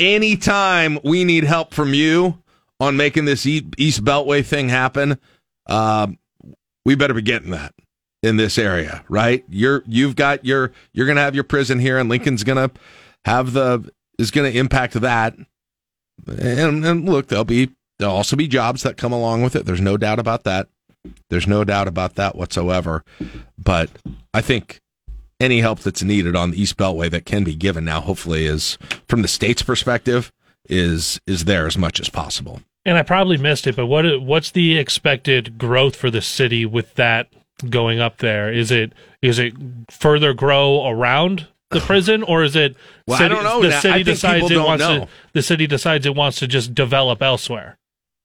Anytime we need help from you on making this East Beltway thing happen, um, we better be getting that in this area, right? You're you've got your you're gonna have your prison here, and Lincoln's gonna have the is gonna impact that. And, and look, there'll be there'll also be jobs that come along with it. There's no doubt about that. There's no doubt about that whatsoever. But I think any help that's needed on the East Beltway that can be given now, hopefully, is from the state's perspective, is is there as much as possible.
And I probably missed it, but what what's the expected growth for the city with that going up there? Is it is it further grow around the prison, or is it
Well, I don't know.
the
Now,
city decides it wants
know.
to the city decides it wants to just develop elsewhere?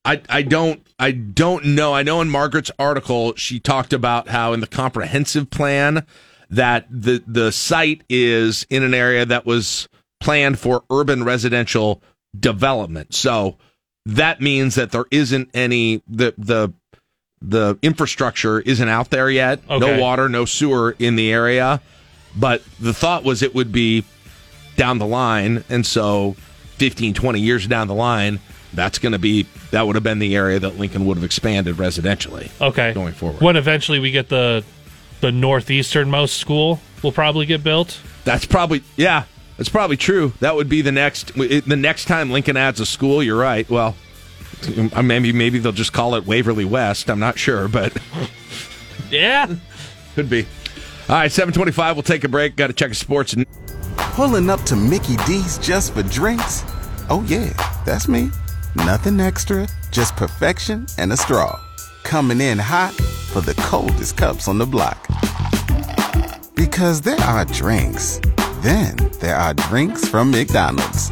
I, I don't I don't know. I know in Margaret's article she talked about how in the comprehensive plan that the the site is in an area that was planned for urban residential development. So that means that there isn't any the the the infrastructure isn't out there yet.
Okay.
No water, no sewer in the area. But the thought was it would be down the line and so 15 20 years down the line that's going to be that would have been the area that lincoln would have expanded residentially
Okay,
going forward
when eventually we get the the northeasternmost school will probably get built.
that's probably yeah that's probably true that would be the next the next time lincoln adds a school you're right well maybe maybe they'll just call it waverly west i'm not sure but
Yeah.
could be all right 725 we'll take a break got to check a sports
Pulling up to Mickey D's just for drinks? Oh, yeah, that's me. Nothing extra, just perfection and a straw. Coming in hot for the coldest cups on the block. Because there are drinks, then there are drinks from McDonald's.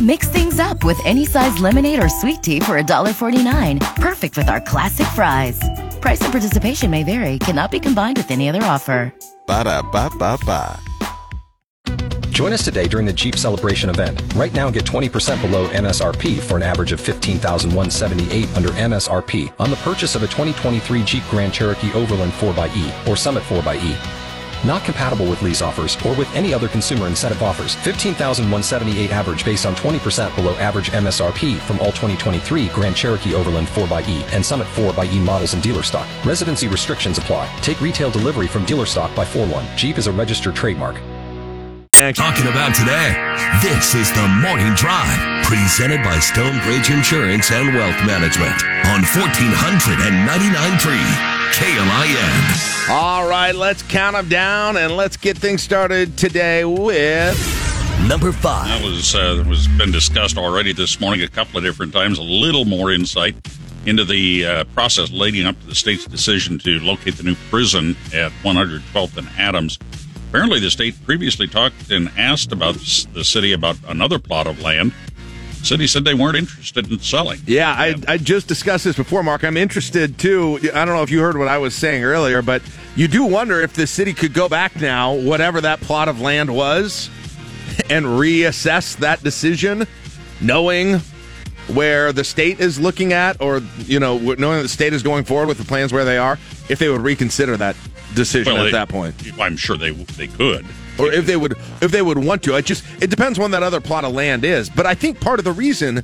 Mix things up with any size lemonade or sweet tea for $1.49. Perfect with our classic fries. Price and participation may vary, cannot be combined with any other offer.
Ba da ba ba ba.
Join us today during the Jeep Celebration event. Right now, get 20% below MSRP for an average of 15178 under MSRP on the purchase of a 2023 Jeep Grand Cherokee Overland 4xE or Summit 4xE. Not compatible with lease offers or with any other consumer incentive offers. 15,178 average based on 20% below average MSRP from all 2023 Grand Cherokee Overland 4xE and Summit 4xE models in dealer stock. Residency restrictions apply. Take retail delivery from dealer stock by 4-1. Jeep is a registered trademark.
Talking about today. This is the Morning Drive, presented by Stonebridge Insurance and Wealth Management on 1499.3 KLIN.
all right let's count them down and let's get things started today with
number five
That was uh, was been discussed already this morning a couple of different times. A little more insight into the uh, process leading up to the state's decision to locate the new prison at 112th and Adams. apparently the state previously talked and asked about the city about another plot of land. City said they weren't interested in selling.
Yeah, I, I just discussed this before, Mark. I'm interested too. I don't know if you heard what I was saying earlier, but you do wonder if the city could go back now, whatever that plot of land was, and reassess that decision, knowing where the state is looking at, or you know, knowing that the state is going forward with the plans where they are, if they would reconsider that decision
Well,
at
they-
that point.
I'm sure they they could.
Or if they would if they would want to. It just it depends when that other plot of land is. But I think part of the reason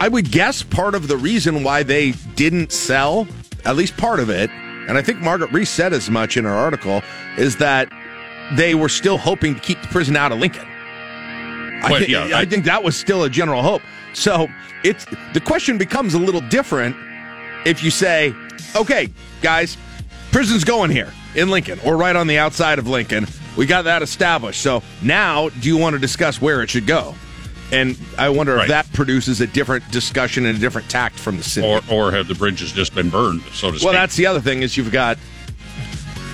I would guess part of the reason why they didn't sell, at least part of it, and I think Margaret Reese said as much in her article, is that they were still hoping to keep the prison out of Lincoln. I,
Well,
think,
yeah,
I
I-
think that was still a general hope. So it's the question becomes a little different if you say, okay, guys, prison's going here in Lincoln or right on the outside of Lincoln. We got that established. So now, do you want to discuss where it should go? And I wonder if that produces a different discussion and a different tact from the city.
Or or have the bridges just been burned, so to speak?
Well, that's the other thing is you've got.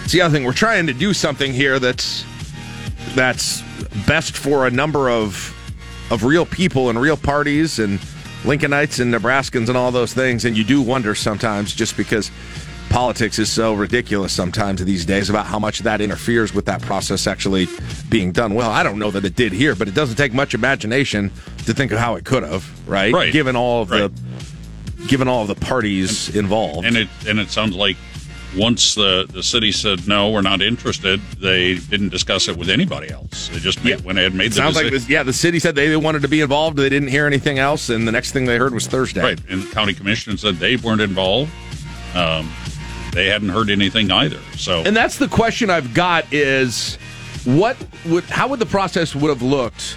It's the other thing. We're trying to do something here that's that's best for a number of of real people and real parties and Lincolnites and Nebraskans and all those things. And you do wonder sometimes, just because politics is so ridiculous sometimes these days, about how much that interferes with that process actually being done well. I don't know that it did here, but it doesn't take much imagination to think of how it could have, right?
Right.
Given all of the given all of the parties involved.
and it and it sounds like once the the city said no, we're not interested, they didn't discuss it with anybody else. They just made, went ahead and made
It
the
sounds like
decision.
this, yeah. The city said they wanted to be involved. They didn't hear anything else, and the next thing they heard was Thursday.
Right, and the county commission said they weren't involved. Um, they hadn't heard anything either. So
And that's the question I've got: is what would how would the process would have looked,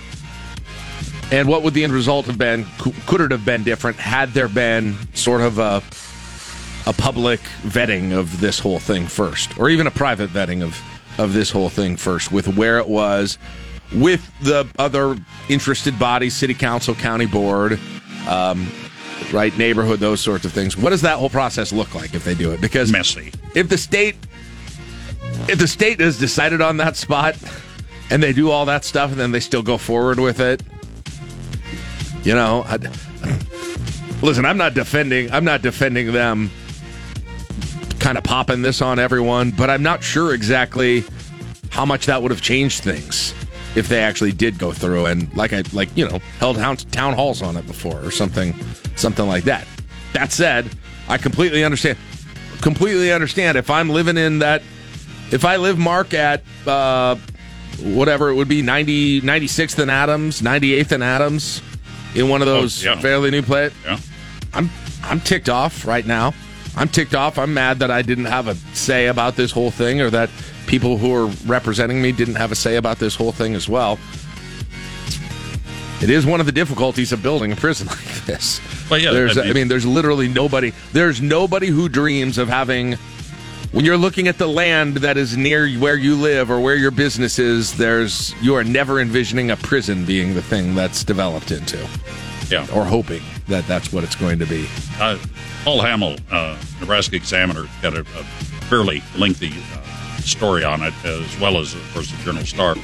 and what would the end result have been? Could it have been different had there been sort of a a public vetting of this whole thing first, or even a private vetting of of this whole thing first, with where it was, with the other interested bodies, city council, county board, um, right, neighborhood, those sorts of things. What does that whole process look like if they do it? Because
messy.
If the state, if the state has decided on that spot, and they do all that stuff, and then they still go forward with it, you know, I, listen, I'm not defending. I'm not defending them kind of popping this on everyone, but I'm not sure exactly how much that would have changed things if they actually did go through and like I like you know held town, town halls on it before or something something like that. That said, I completely understand completely understand if I'm living in that if I live Mark at uh, whatever it would be 90 96th and Adams, 98th and Adams in one of those
Oh, yeah.
fairly new play.
Yeah.
I'm I'm ticked off right now. I'm ticked off. I'm mad that I didn't have a say about this whole thing, or that people who are representing me didn't have a say about this whole thing as well. It is one of the difficulties of building a prison like this.
But yeah,
there's,
I
I
mean-
mean, there's literally nobody. There's nobody who dreams of having. When you're looking at the land that is near where you live or where your business is, there's you are never envisioning a prison being the thing that's developed into.
Yeah.
Or hoping that that's what it's going to be.
Uh, Paul Hammel, uh, Nebraska Examiner, got a, a fairly lengthy uh, story on it, as well as, of course, the Journal Star.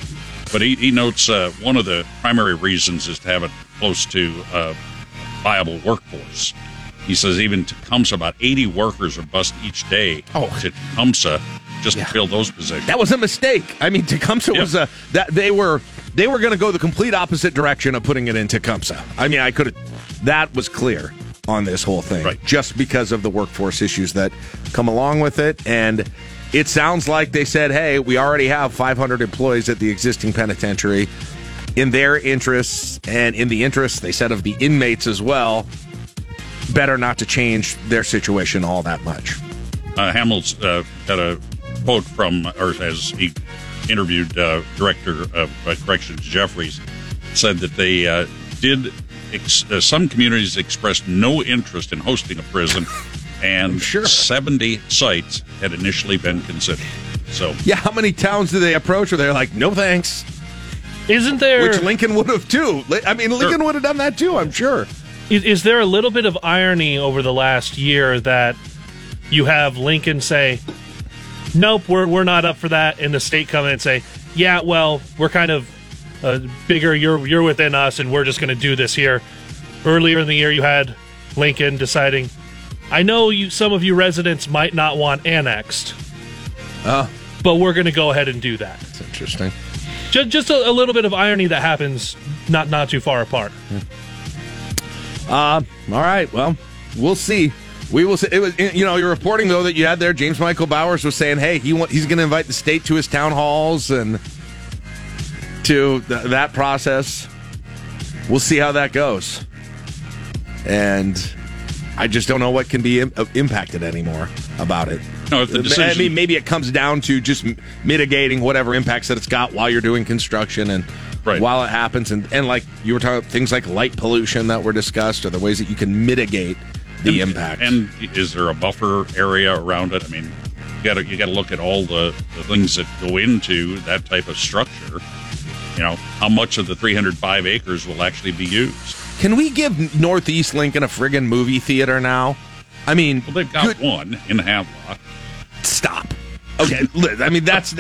But he, he notes uh, one of the primary reasons is to have it close to a viable workforce. He says even Tecumseh, about 80 workers are bused each day
Oh.
to Tecumseh just to fill those positions.
That was a mistake. I mean, Tecumseh was a that they were they were going to go the complete opposite direction of putting it in Tecumseh. I mean, I could have that was clear on this whole thing, right. just because of the workforce issues that come along with it, and it sounds like they said, "Hey, we already have 500 employees at the existing penitentiary." In their interests and in the interests, they said, of the inmates as well, better not to change their situation all that much.
uh, Hammel's uh, got a quote from, or as he interviewed uh, director of uh, corrections Jeffreys, said that they uh, did. Ex- uh, some communities expressed no interest in hosting a prison, and sure. 70 sites had initially been considered. So
Yeah, how many towns do they approach where they're like, no thanks?
Isn't there?
Which Lincoln would have too. I mean, Lincoln would have done that too, I'm sure.
Is, is there a little bit of irony over the last year that you have Lincoln say, nope, we're we're not up for that. And the state come in and say, yeah, well, we're kind of uh, bigger. You're you're within us, and we're just going to do this here. Earlier in the year, you had Lincoln deciding, I know you some of you residents might not want annexed,
Oh,
but we're going to go ahead and do that.
that's interesting.
Just just a, a little bit of irony that happens not not too far apart.
Uh, all right. Well, we'll see. We will see. It was, you know, you're reporting though that you had there. James Michael Bowers was saying, "Hey, he want, he's going to invite the state to his town halls and to th- that process." We'll see how that goes. And I just don't know what can be Im- uh, impacted anymore about it.
No, if the
I mean, maybe it comes down to just mitigating whatever impacts that it's got while you're doing construction and while it happens. And, and like you were talking, about things like light pollution that were discussed are the ways that you can mitigate the
and,
impact.
And is there a buffer area around it? I mean, you got to you got to look at all the, the things that go into that type of structure. You know, how much of the 305 acres will actually be used?
Can we give Northeast Lincoln a friggin' movie theater now? I mean,
well, they've got one in Havelock.
Stop. Okay, I mean that's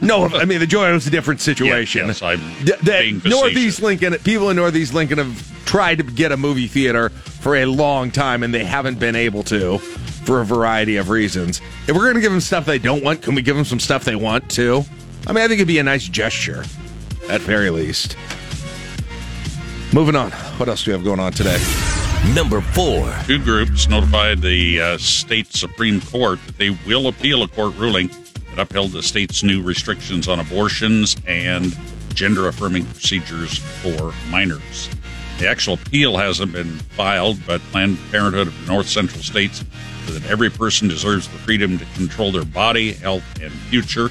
no. I mean the Joy was a different situation.
Yes, I'm
Th- that. Northeast Lincoln, people in Northeast Lincoln have tried to get a movie theater for a long time, and they haven't been able to for a variety of reasons. If we're going to give them stuff they don't want, can we give them some stuff they want too? I mean, I think it'd be a nice gesture, at very least. Moving on. What else do we have going on today?
Number four.
Two groups notified the uh, state Supreme Court that they will appeal a court ruling that upheld the state's new restrictions on abortions and gender affirming procedures for minors. The actual appeal hasn't been filed, but Planned Parenthood of the North Central states that every person deserves the freedom to control their body, health, and future,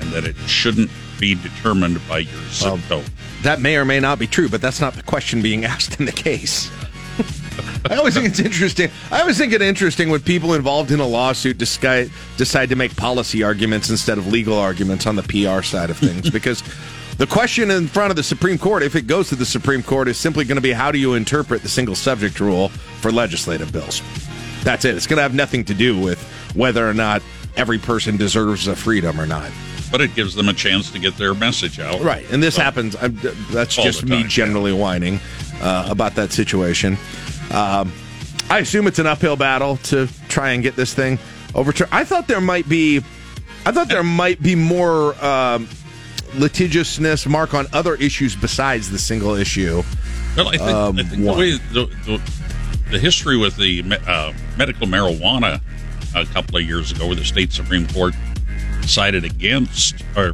and that it shouldn't be determined by your zip code.
That may or may not be true, but that's not the question being asked in the case. I always think it's interesting. I always think it interesting when people involved in a lawsuit decide, decide to make policy arguments instead of legal arguments on the PR side of things because the question in front of the Supreme Court, if it goes to the Supreme Court, is simply going to be how do you interpret the single subject rule for legislative bills? That's it. It's going to have nothing to do with whether or not every person deserves a freedom or not.
But it gives them a chance to get their message out.
Right, and this
So-
happens. I'm, that's just me
time,
generally whining uh, about that situation. Um, I assume it's an uphill battle to try and get this thing overturned. I thought there might be, I thought there might be more um, litigiousness, Mark, on other issues besides the single issue.
Well, I think,
Um,
I think the way the, the, the history with the uh, medical marijuana a couple of years ago, where the state supreme court sided against or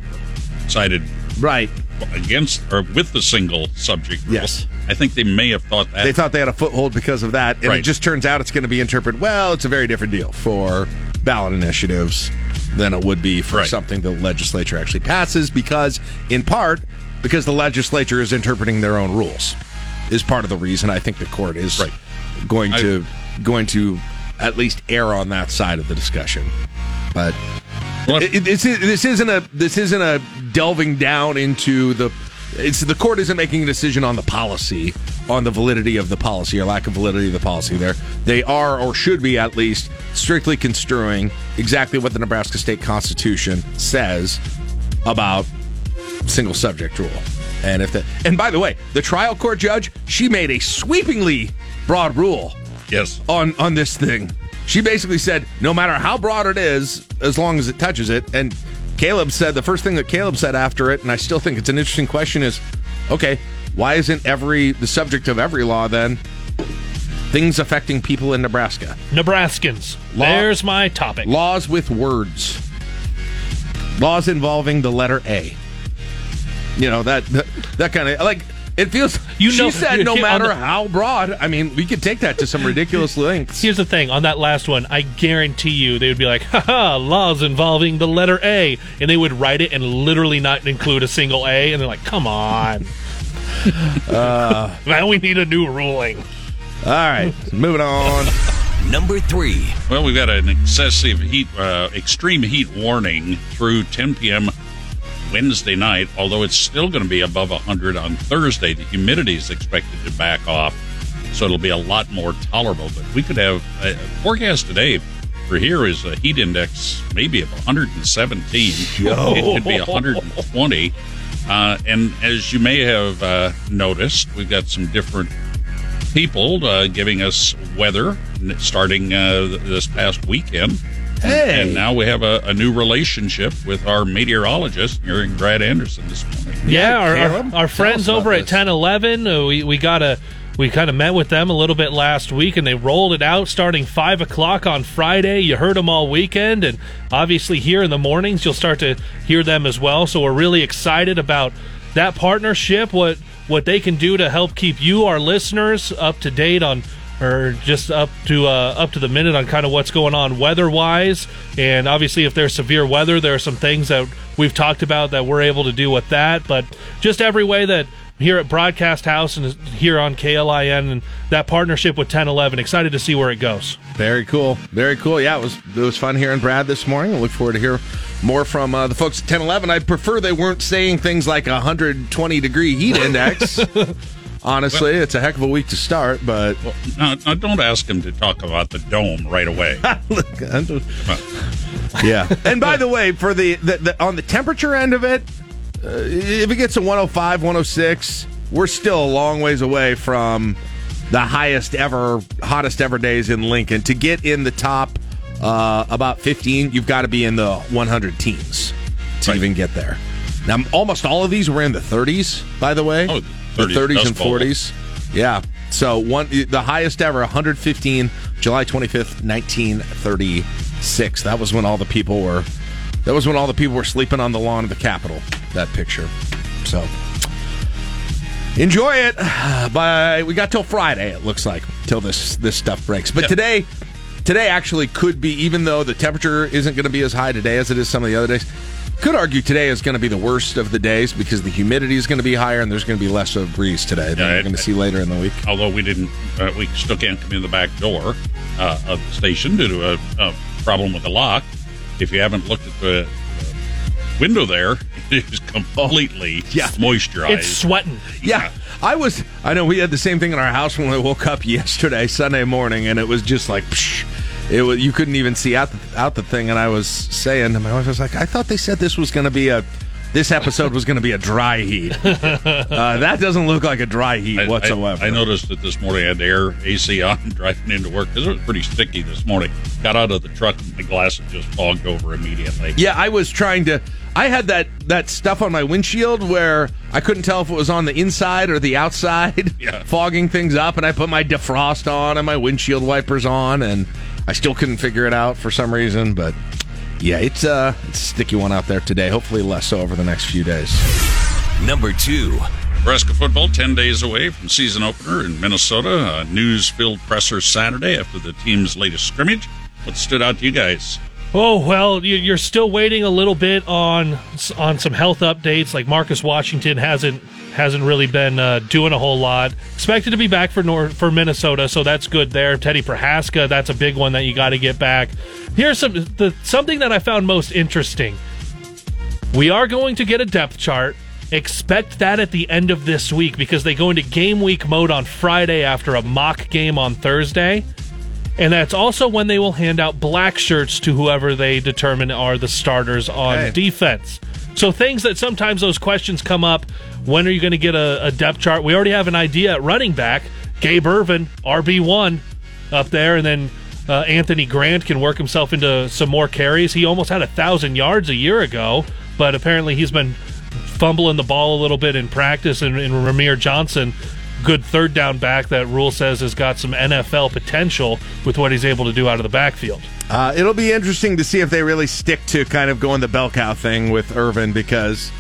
sided
right
against or with the single subject. rule.
Yes.
I think they may have thought that
They thought they had a foothold because of that, and it just turns out it's going to be interpreted. Well, it's a very different deal for ballot initiatives than it would be for
Right.
something the legislature actually passes, because in part because the legislature is interpreting their own rules is part of the reason I think the court is
Right.
going
I-
to going to at least err on that side of the discussion, but. It, it- it's, this isn't a this isn't a delving down into the it's the court isn't making a decision on the policy on the validity of the policy or lack of validity of the policy there. They are or should be at least strictly construing exactly what the Nebraska state constitution says about single subject rule. And if the and by the way the trial court judge she made a sweepingly broad rule
yes.
on on this thing. She basically said, no matter how broad it is, as long as it touches it. And Caleb said the first thing that Caleb said after it, and I still think it's an interesting question, is okay, why isn't every the subject of every law then things affecting people in Nebraska?
Nebraskans.
Law-
There's my topic.
Laws with words. Laws involving the letter A. You know that that, that kind of like it feels.
You
she
know-
said no matter
the-
how broad. I mean, we could take that to some ridiculous lengths.
Here's the thing on that last one, I guarantee you they would be like, haha, laws involving the letter A. And they would write it and literally not include a single A. And they're like, come on.
Uh,
now we need a new ruling.
All right, moving on.
Number three.
Well, we've got an excessive heat, uh, extreme heat warning through 10 p.m. Wednesday night. Although it's still going to be above 100 on Thursday, the humidity is expected to back off, so it'll be a lot more tolerable. But we could have a forecast today for for here is a heat index maybe of 117.
Yo.
It could be 120. Uh, and as you may have uh, noticed, we've got some different people uh, giving us weather starting uh, this past weekend.
Hey.
And now we have a, a new relationship with our meteorologist, hearing Brad Anderson this morning.
Yeah, our, our, our friends over at 1011, uh, we, we got a. We kind of met with them a little bit last week, and they rolled it out starting five o'clock on Friday. You heard them all weekend, and obviously here in the mornings you'll start to hear them as well. So we're really excited about that partnership. What what they can do to help keep you, our listeners, up to date on or just up to uh, up to the minute on kind of what's going on weather wise. And obviously, if there's severe weather, there are some things that we've talked about that we're able to do with that. But just every way that here at Broadcast House and here on KLIN and that partnership with 1011, excited to see where it goes.
Very cool. Very cool. Yeah, it was it was fun hearing Brad this morning. I look forward to hear more from uh, the folks at 1011. I prefer they weren't saying things like 120 degree heat index. Honestly, it's a heck of a week to start, but
Well, don't ask him to talk about the dome right away.
Look, yeah. And by the way, for the, the, the on the temperature end of it, uh, if it gets to 105, 106, we're still a long ways away from the highest ever, hottest ever days in Lincoln. To get in the top uh, about 15, you've got to be in the 100 teens to even get there. Now, almost all of these were in the 30s, by the way.
Oh,
the
30s,
30s and
Bowl.
40s. Yeah. So one the highest ever 115 July 25th 1936. That was when all the people were that was when all the people were sleeping on the lawn of the Capitol. That picture. So enjoy it. By we got till Friday it looks like till this this stuff breaks. But today today actually could be even though the temperature isn't going to be as high today as it is some of the other days. Could argue today is going to be the worst of the days because the humidity is going to be higher and there's going to be less of a breeze today than
Yeah,
we're going to see later in the week.
Although we didn't, uh, we still can't come in the back door uh, of the station due to a, a problem with the lock. If you haven't looked at the window there, it is completely
yeah.
moisturized.
It's sweating.
Yeah. I was. I know we had the same thing in our house when we woke up yesterday, Sunday morning, and it was just like, psh, it was. You couldn't even see out the, out the thing. And I was saying, and my wife was like, I thought they said this was going to be a. This episode was going to be a dry heat. Uh, that doesn't look like a dry heat
I- I-
whatsoever.
I, noticed that this morning I had the air AC on driving into work because it was pretty sticky this morning. Got out of the truck and my glasses just fogged over immediately.
Yeah, I was trying to. I had that that stuff on my windshield where I couldn't tell if it was on the inside or the outside,
Yeah.
fogging things up. And I put my defrost on and my windshield wipers on, and I still couldn't figure it out for some reason. But yeah, it's uh, it's a sticky one out there today. Hopefully, less so over the next few days.
Number two.
Nebraska football 10 days away from season opener in Minnesota. A news filled presser Saturday after the team's latest scrimmage. What stood out to you guys?
Oh well, you- you're still waiting a little bit on on some health updates. Like Marcus Washington hasn't hasn't really been uh, doing a whole lot. Expected to be back for North, for Minnesota, so that's good there. Teddy Prochazka, that's a big one that you got to get back. Here's some the something that I found most interesting. We are going to get a depth chart. Expect that at the end of this week because they go into game week mode on Friday after a mock game on Thursday. And that's also when they will hand out black shirts to whoever they determine are the starters on
Okay.
defense. So things that sometimes those questions come up. When are you going to get a, a depth chart? We already have an idea at running back. Gabe Ervin, RB one, up there, and then uh, Anthony Grant can work himself into some more carries. He almost had a thousand yards a year ago, but apparently he's been fumbling the ball a little bit in practice. And, and Rahmir Johnson, good third down back that Rhule says has got some NFL potential with what he's able to do out of the backfield.
Uh, it'll be interesting to see if they really stick to kind of going the bell cow thing with Ervin because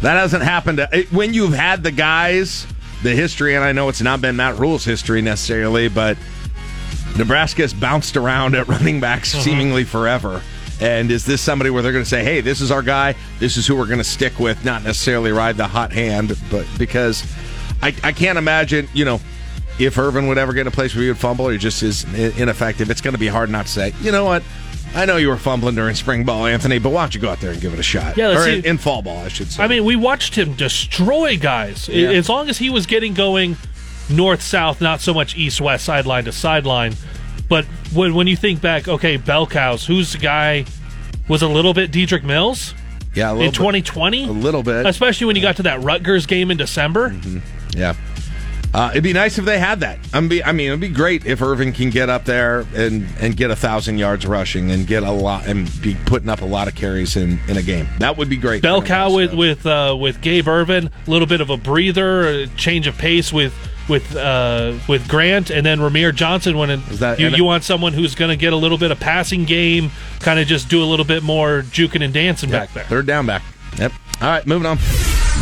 that hasn't happened. To, it- when you've had the guys, the history, and I know it's not been Matt Rhule's history necessarily, but Nebraska's bounced around at running backs seemingly forever. And is this somebody where they're going to say, hey, this is our guy, this is who we're going to stick with, not necessarily ride the hot hand, but because I, I can't imagine, you know, if Ervin would ever get in a place where he would fumble or he just is ineffective, it's going to be hard not to say, you know what? I know you were fumbling during spring ball, Anthony, but why don't you go out there and give it a shot?
Yeah, let's
or in, in fall ball, I should say.
I mean, we watched him destroy guys.
Yeah.
As long as he was getting going north south, not so much east west, sideline to sideline. But when when you think back, okay, bell cows, who's the guy was a little bit Dedrick Mills?
Yeah, a
in
little bit.
2020,
A little bit.
especially when you got to that Rutgers game in December. Mm-hmm.
Yeah. Uh, it'd be nice if they had that. I'm be, I mean, it'd be great if Ervin can get up there and, and get a thousand yards rushing and get a lot and be putting up a lot of carries in, in a game. That would be great.
Bell cow with with uh, with Gabe Ervin, a little bit of a breather, a change of pace with with uh, with Grant, and then Rahmir Johnson. When
that-
you, you want someone who's going to get a little bit of passing game, kind of just do a little bit more juking and dancing back there.
Third down back. Yep. All right, moving on.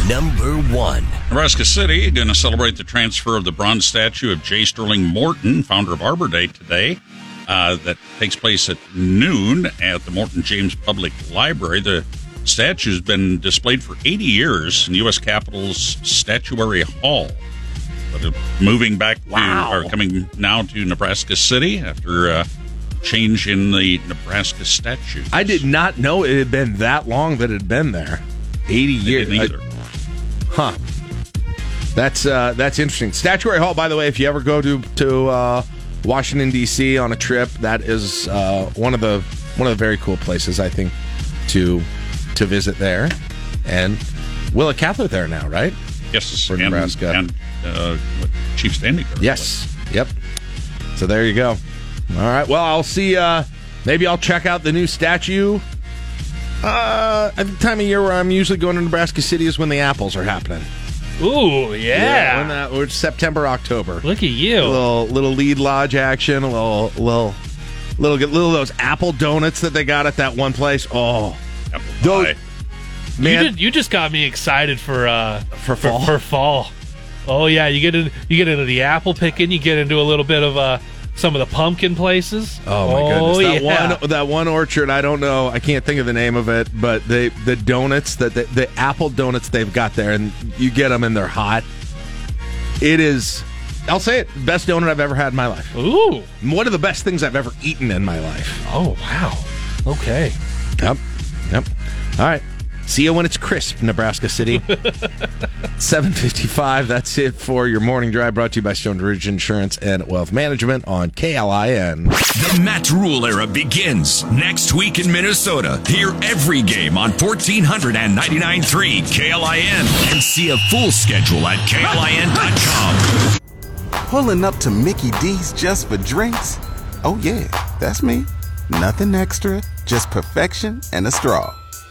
Number one.
Nebraska City going to celebrate the transfer of the bronze statue of J. Sterling Morton, founder of Arbor Day, today. Uh, that takes place at noon at the Morton James Public Library. The statue has been displayed for 80 years in U.S. Capitol's Statuary Hall. But uh, moving back to, or coming now to Nebraska City after uh, change in the Nebraska statue.
I did not know it had been that long that it had been there. 80 years.
didn't
I-
either.
Huh. That's uh, that's interesting. Statuary Hall, by the way, if you ever go to to uh, Washington D.C. on a trip, that is uh, one of the one of the very cool places I think to to visit there. And Willa Cather there now, right?
Yes,
For
and,
Nebraska.
and uh, Chief Standing.
Yes. Yep. So there you go. All right. Well, I'll see. Uh, maybe I'll check out the new statue. Uh, at the time of year where I'm usually going to Nebraska City is when the apples are happening.
Ooh, yeah.
when that, or September, October.
Look at you.
A little little Lied Lodge action. A little little little little those apple donuts that they got at that one place. Oh, those
you,
man.
did, you just got me excited for uh,
For fall?
For, fall. Oh yeah, you get in, you get into the apple picking. You get into a little bit of uh, some of the pumpkin places.
Oh my oh, goodness! That
yeah.
one, that one orchard. I don't know. I can't think of the name of it, but they the donuts that the, the apple donuts they've got there, and you get them and they're hot. It is. I'll say it. Best donut I've ever had in my life.
Ooh,
one of the best things I've ever eaten in my life.
Oh wow. Okay.
Yep. Yep. All right. See you when it's crisp, Nebraska City. 755. That's it for your morning drive brought to you by Stone Ridge Insurance and Wealth Management on KLIN.
The Matt Rhule era begins next week in Minnesota. Hear every game on 1499.3 KLIN and see a full schedule at KLIN.com.
Pulling up to Mickey D's just for drinks? Oh, yeah, that's me. Nothing extra, just perfection and a straw.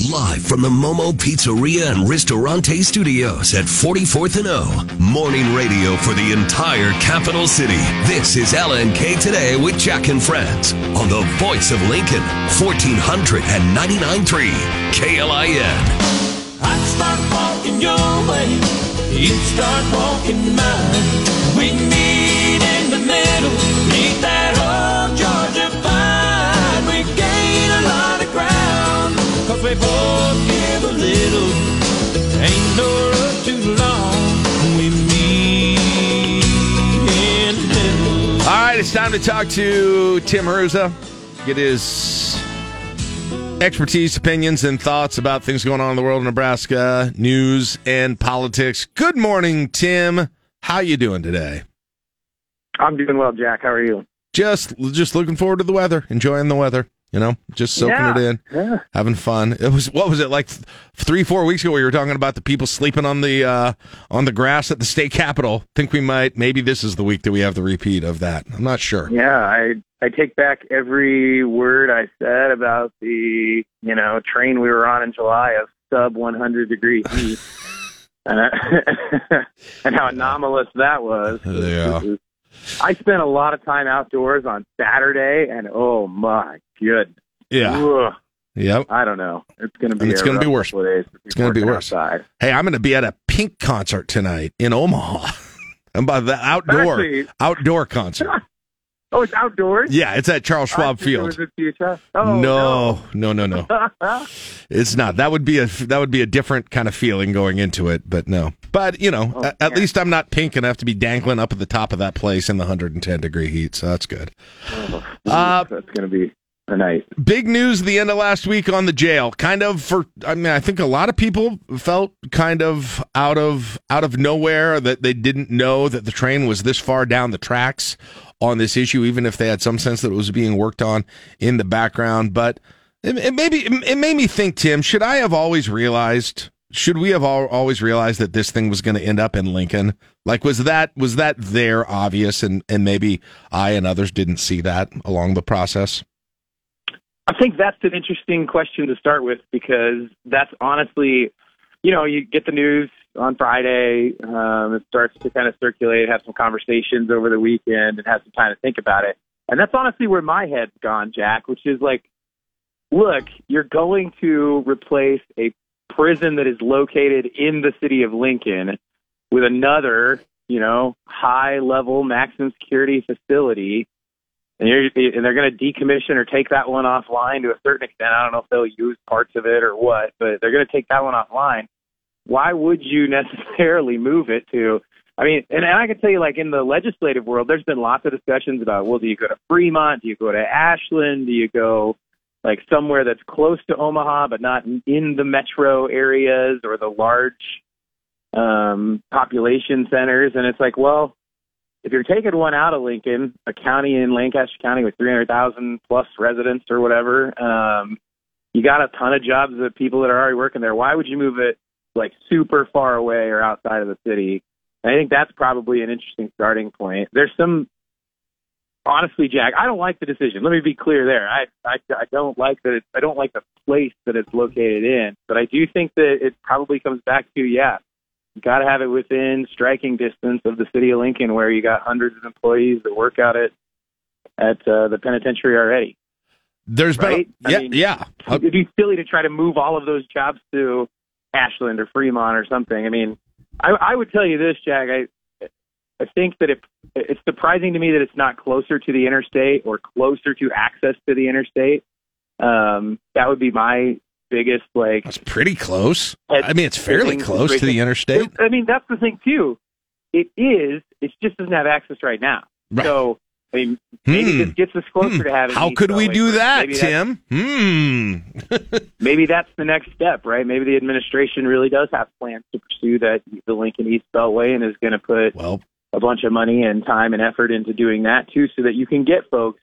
Live from the Momo Pizzeria and Ristorante Studios at 44th and O. Morning radio for the entire capital city. This is LNK Today with Jack and Friends on the voice of Lincoln, 1499.3 KLIN.
I'd start walking your way, you start walking mine. We meet
All right, it's time to talk to Tim Hruza. Get his expertise, opinions, and thoughts about things going on in the world of Nebraska, news and politics. Good morning, Tim. How you doing today?
I'm doing well, Jack. How are you?
Just just looking forward to the weather, enjoying the weather. You know, just soaking
Yeah,
it in,
yeah.
having fun. It was what was it like th- three, four weeks ago? We were talking about the people sleeping on the uh, on the grass at the state capitol. Think we might maybe this is the week that we have the repeat of that. I'm not sure.
Yeah, I I take back every word I said about the you know train we were on in July of sub 100 degree heat. and, I, and how anomalous that was.
Yeah.
I spent a lot of time outdoors on Saturday, and oh my goodness.
Yeah.
Ugh.
Yep.
I don't know. It's going to be.
And it's going to be worse.
couple of days
It's going to be worse.
outside.
Hey, I'm going to be at a Pink concert tonight in Omaha. and by the outdoor
Actually-
outdoor concert.
Oh, it's outdoors.
Yeah, it's at Charles Schwab Field.
Oh,
no, no, no, no.
no.
It's not. That would be a that would be a different kind of feeling going into it, but no. But you know,
Oh,
at, least I'm not pink enough to be dangling up at the top of that place in the 110 degree heat, so that's good. Uh,
That's going to be a night.
Big news the end of last week on the jail. Kind of for I mean, I think a lot of people felt kind of out of out of nowhere that they didn't know that the train was this far down the tracks on this issue, even if they had some sense that it was being worked on in the background. But it, it maybe it made me think, Tim, should I have always realized? Should we have al- always realized that this thing was going to end up in Lincoln? Like, was that was that there obvious, and and maybe I and others didn't see that along the process?
I think that's an interesting question to start with because that's honestly, you know, you get the news on Friday, um, it starts to kind of circulate, have some conversations over the weekend, and have some time to think about it. And that's honestly where my head's gone, Jack, which is like, look, you're going to replace a prison that is located in the city of Lincoln with another, you know, high level maximum security facility and, you're, and they're going to decommission or take that one offline to a certain extent. I don't know if they'll use parts of it or what, but they're going to take that one offline. Why would you necessarily move it to? I mean, and, and I can tell you, like in the legislative world, there's been lots of discussions about, well, do you go to Fremont? Do you go to Ashland? Do you go like somewhere that's close to Omaha but not in the metro areas or the large um, population centers? And it's like, well, if you're taking one out of Lincoln, a county in Lancaster County with 300,000 plus residents or whatever, um, you got a ton of jobs of people that are already working there. Why would you move it like super far away or outside of the city? And I think that's probably an interesting starting point. There's some, honestly, Jack, I don't like the decision. Let me be clear there. I I, I don't like that. It, I don't like the place that it's located in, but I do think that it probably comes back to yeah, got to have it within striking distance of the city of Lincoln, where you got hundreds of employees that work out at at uh, the penitentiary already.
There's been a, yeah,
I mean,
yeah.
It'd be silly to try to move all of those jobs to Ashland or Fremont or something. I mean, I, I would tell you this, Jack. I I think that if it's surprising to me that it's not closer to the interstate or closer to access to the interstate. Um, that would be my biggest like.
It's pretty close. I mean, it's fairly close to the interstate.
I mean, that's the thing too. It is. It just doesn't have access right now.
Right.
So I mean, maybe
Hmm.
this gets us closer to having.
How could we do that,
Maybe
Tim? Hmm.
maybe that's the next step, right? Maybe the administration really does have plans to pursue that the Lincoln East Beltway and is going to put
well
a bunch of money and time and effort into doing that too, so that you can get folks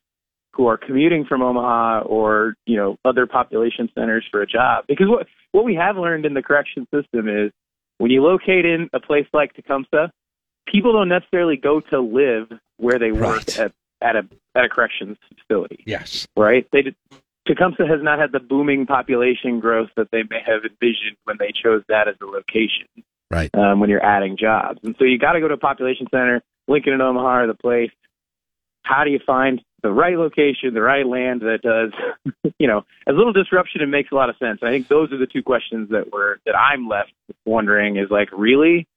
who are commuting from Omaha or you know other population centers for a job. Because what what we have learned in the correction system is when you locate in a place like Tecumseh, people don't necessarily go to live where they work at at a at a corrections facility
Yes.
right? They did, Tecumseh has not had the booming population growth that they may have envisioned when they chose that as a location.
Right.
Um, when you're adding jobs, and so you got to go to a population center. Lincoln and Omaha are the place. How do you find the right location, the right land that does, you know, as little disruption? It makes a lot of sense. I think those are the two questions that were that I'm left wondering is like, really?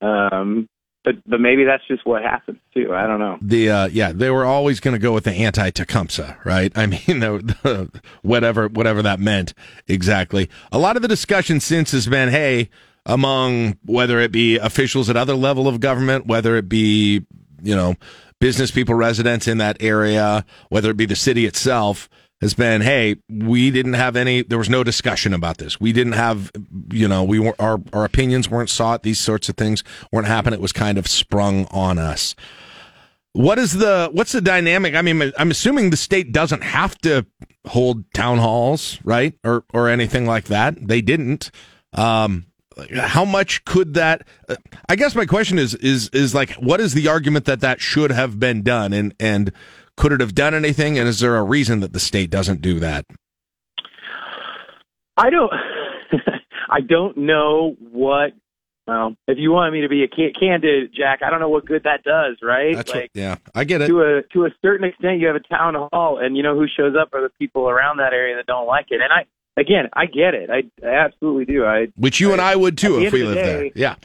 Um, but but maybe that's just what happens too. I don't know.
The uh, yeah, they were always going to go with the anti Tecumseh, right? I mean, the, the, whatever whatever that meant exactly. A lot of the discussion since has been, hey, among whether it be officials at other level of government, whether it be you know business people, residents in that area, whether it be the city itself, has been, hey, we didn't have any. There was no discussion about this. We didn't have, you know, we weren't our our opinions weren't sought. These sorts of things weren't happening. It was kind of sprung on us. What is the what's the dynamic? I mean, I'm assuming the state doesn't have to hold town halls, right, or or anything like that. They didn't. Um, how much could that? uh, I guess my question is is is like, what is the argument that that should have been done, and and could it have done anything? And is there a reason that the state doesn't do that?
I don't. I don't know what well, if you want me to be a ca- candid, Jack, I don't know what good that does, right?
That's
like
what, yeah, I get it.
to a to a certain extent, you have a town hall, and you know who shows up are the people around that area that don't like it. And I, again, I get it. I, I absolutely do. I
Which you and I would too if we
end
lived
the
there. Yeah.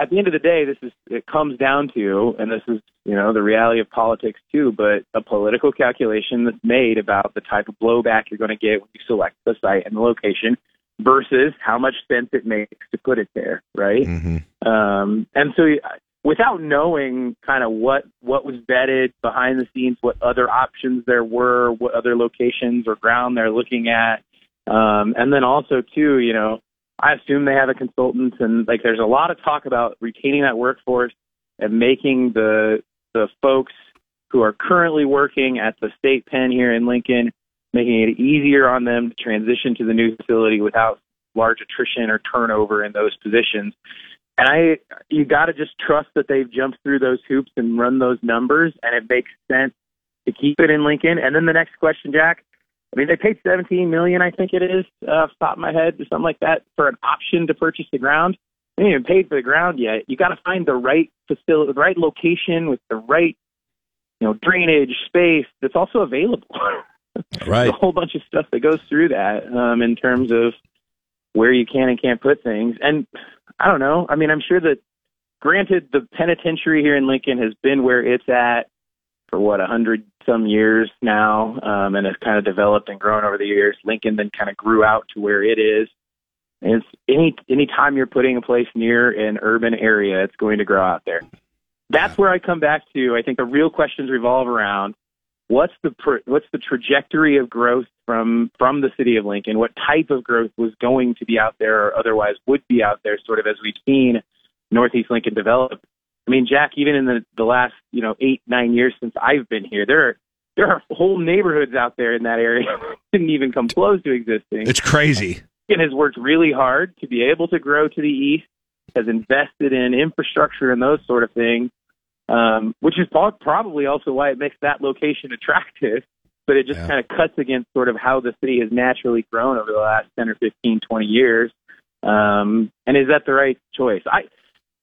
at the end of the day, this is it comes down to, and this is you know the reality of politics too, but a political calculation that's made about the type of blowback you're going to get when you select the site and the location versus how much sense it makes to put it there, right?
Mm-hmm.
Um, and so, without knowing kind of what what was vetted behind the scenes, what other options there were, what other locations or ground they're looking at, um, and then also too, you know, I assume they have a consultant, and like there's a lot of talk about retaining that workforce and making the the folks who are currently working at the state pen here in Lincoln, making it easier on them to transition to the new facility without large attrition or turnover in those positions. And I, you got to just trust that they've jumped through those hoops and run those numbers, and it makes sense to keep it in Lincoln. And then the next question, Jack. I mean, they paid 17 million, I think it is, uh, off the top of my head, or something like that, for an option to purchase the ground. They haven't even paid for the ground yet. You got to find the right facility, the right location with the right, you know, drainage space that's also available.
Right.
a whole bunch of stuff that goes through that um, in terms of where you can and can't put things. And I don't know. I mean, I'm sure that, granted, the penitentiary here in Lincoln has been where it's at for what a hundred some years now, um, and has kind of developed and grown over the years. Lincoln then kind of grew out to where it is. And it's any any time you're putting a place near an urban area, it's going to grow out there. That's where I come back to. I think the real questions revolve around what's the what's the trajectory of growth from from the city of Lincoln? What type of growth was going to be out there, or otherwise would be out there, sort of as we've seen Northeast Lincoln develop. I mean, Jack, even in the the last you know eight nine years since I've been here, there are there are whole neighborhoods out there in that area that didn't even come close to existing.
It's crazy.
Lincoln has worked really hard to be able to grow to the east, has invested in infrastructure and those sort of things, um, which is pro- probably also why it makes that location attractive. But it just kind of cuts against sort of how the city has naturally grown over the last 10 or 15, 20 years. Um, and is that the right choice? I,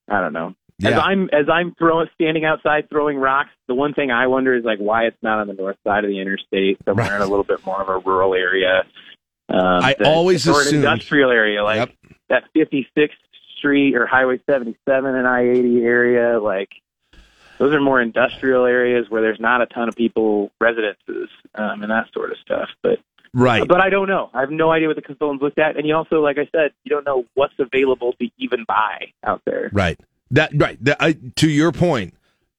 I don't know. As I'm as I'm throwing standing outside throwing rocks, the one thing I wonder is like why it's not on the north side of the interstate, somewhere in a little bit more of a rural area. Um,
I
that-
always
or an
assumed-
industrial area like that 56th Street or Highway 77 and I-80 area. Like those are more industrial areas where there's not a ton of people residences um, and that sort of stuff. But
Right.
but I don't know. I have no idea what the consultants looked at, and you also, like I said, you don't know what's available to even buy out there.
Right. That right. That, I, to your point,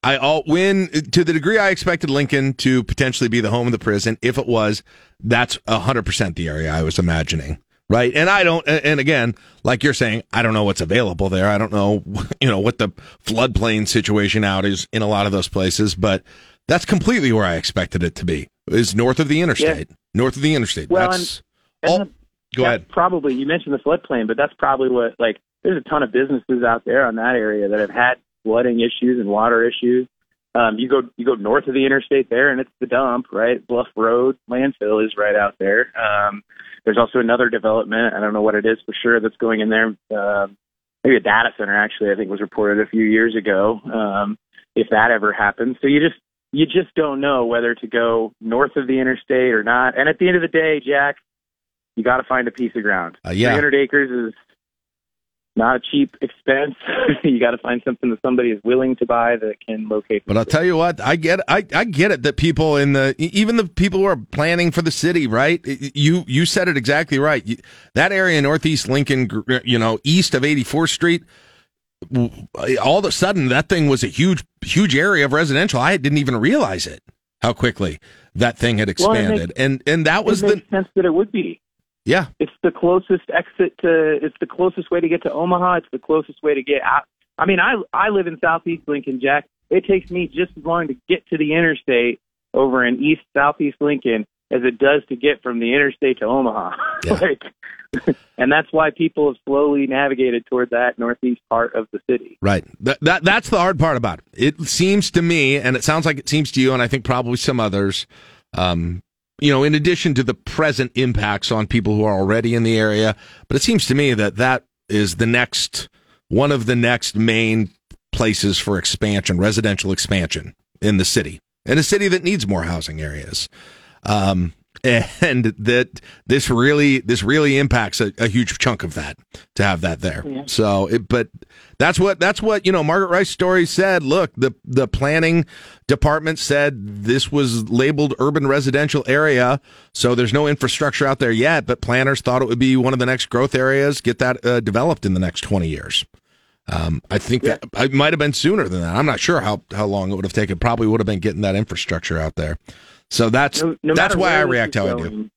I all when to the degree I expected Lincoln to potentially be the home of the prison. If it was, that's hundred percent the area I was imagining. Right. And I don't. And again, like you're saying, I don't know what's available there. I don't know, you know, what the floodplain situation out is in a lot of those places. But that's completely where I expected it to be. Is north of the interstate. North of the interstate.
Well,
that's
and
all.
the-
Go
that's
ahead.
Probably you mentioned the floodplain, but that's probably what like. There's a ton of businesses out there on that area that have had flooding issues and water issues. Um, you go you go north of the interstate there, and it's the dump, right? Bluff Road landfill is right out there. Um, there's also another development. I don't know what it is for sure that's going in there. Um, maybe a data center actually. I think was reported a few years ago. Um, if that ever happens, so you just you just don't know whether to go north of the interstate or not. And at the end of the day, Jack, you got to find a piece of ground.
Uh, yeah.
300 acres is not a cheap expense. you got to find something that somebody is willing to buy that can locate.
But I'll tell you what, I get, I, I get it that people in the, even the people who are planning for the city, right? You, you said it exactly right. That area, in Northeast Lincoln, you know, east of 84th Street, all of a sudden that thing was a huge, huge area of residential. I didn't even realize it, how quickly that thing had
Well,
expanded.
makes-
and, and that was the,
sense that it would be.
Yeah.
It's the closest exit to. It's the closest way to get to Omaha. It's the closest way to get out. I mean, I I live in Southeast Lincoln, Jack. It takes me just as long to get to the interstate over in East Southeast Lincoln as it does to get from the interstate to Omaha. like, and that's why people have slowly navigated toward that northeast part of the city.
Right. That, that that's the hard part about it. It seems to me, and it sounds like it seems to you, and I think probably some others. Um, you know, in addition to the present impacts on people who are already in the area, but it seems to me that that is the next one of the next main places for expansion, residential expansion in the city, in a city that needs more housing areas. Um, and that this really this really impacts a, a huge chunk of that to have that there.
Yeah.
So, it, but that's what that's what you know. Margaret Reist story said. Look, the the planning department said this was labeled urban residential area, so there's no infrastructure out there yet. But planners thought it would be one of the next growth areas. Get that uh, developed in the next twenty years. Um, I think that it might have been sooner than that. I'm not sure how how long it would have taken. Probably would have been getting that infrastructure out there. So that's
No- no
that's why I react how I do.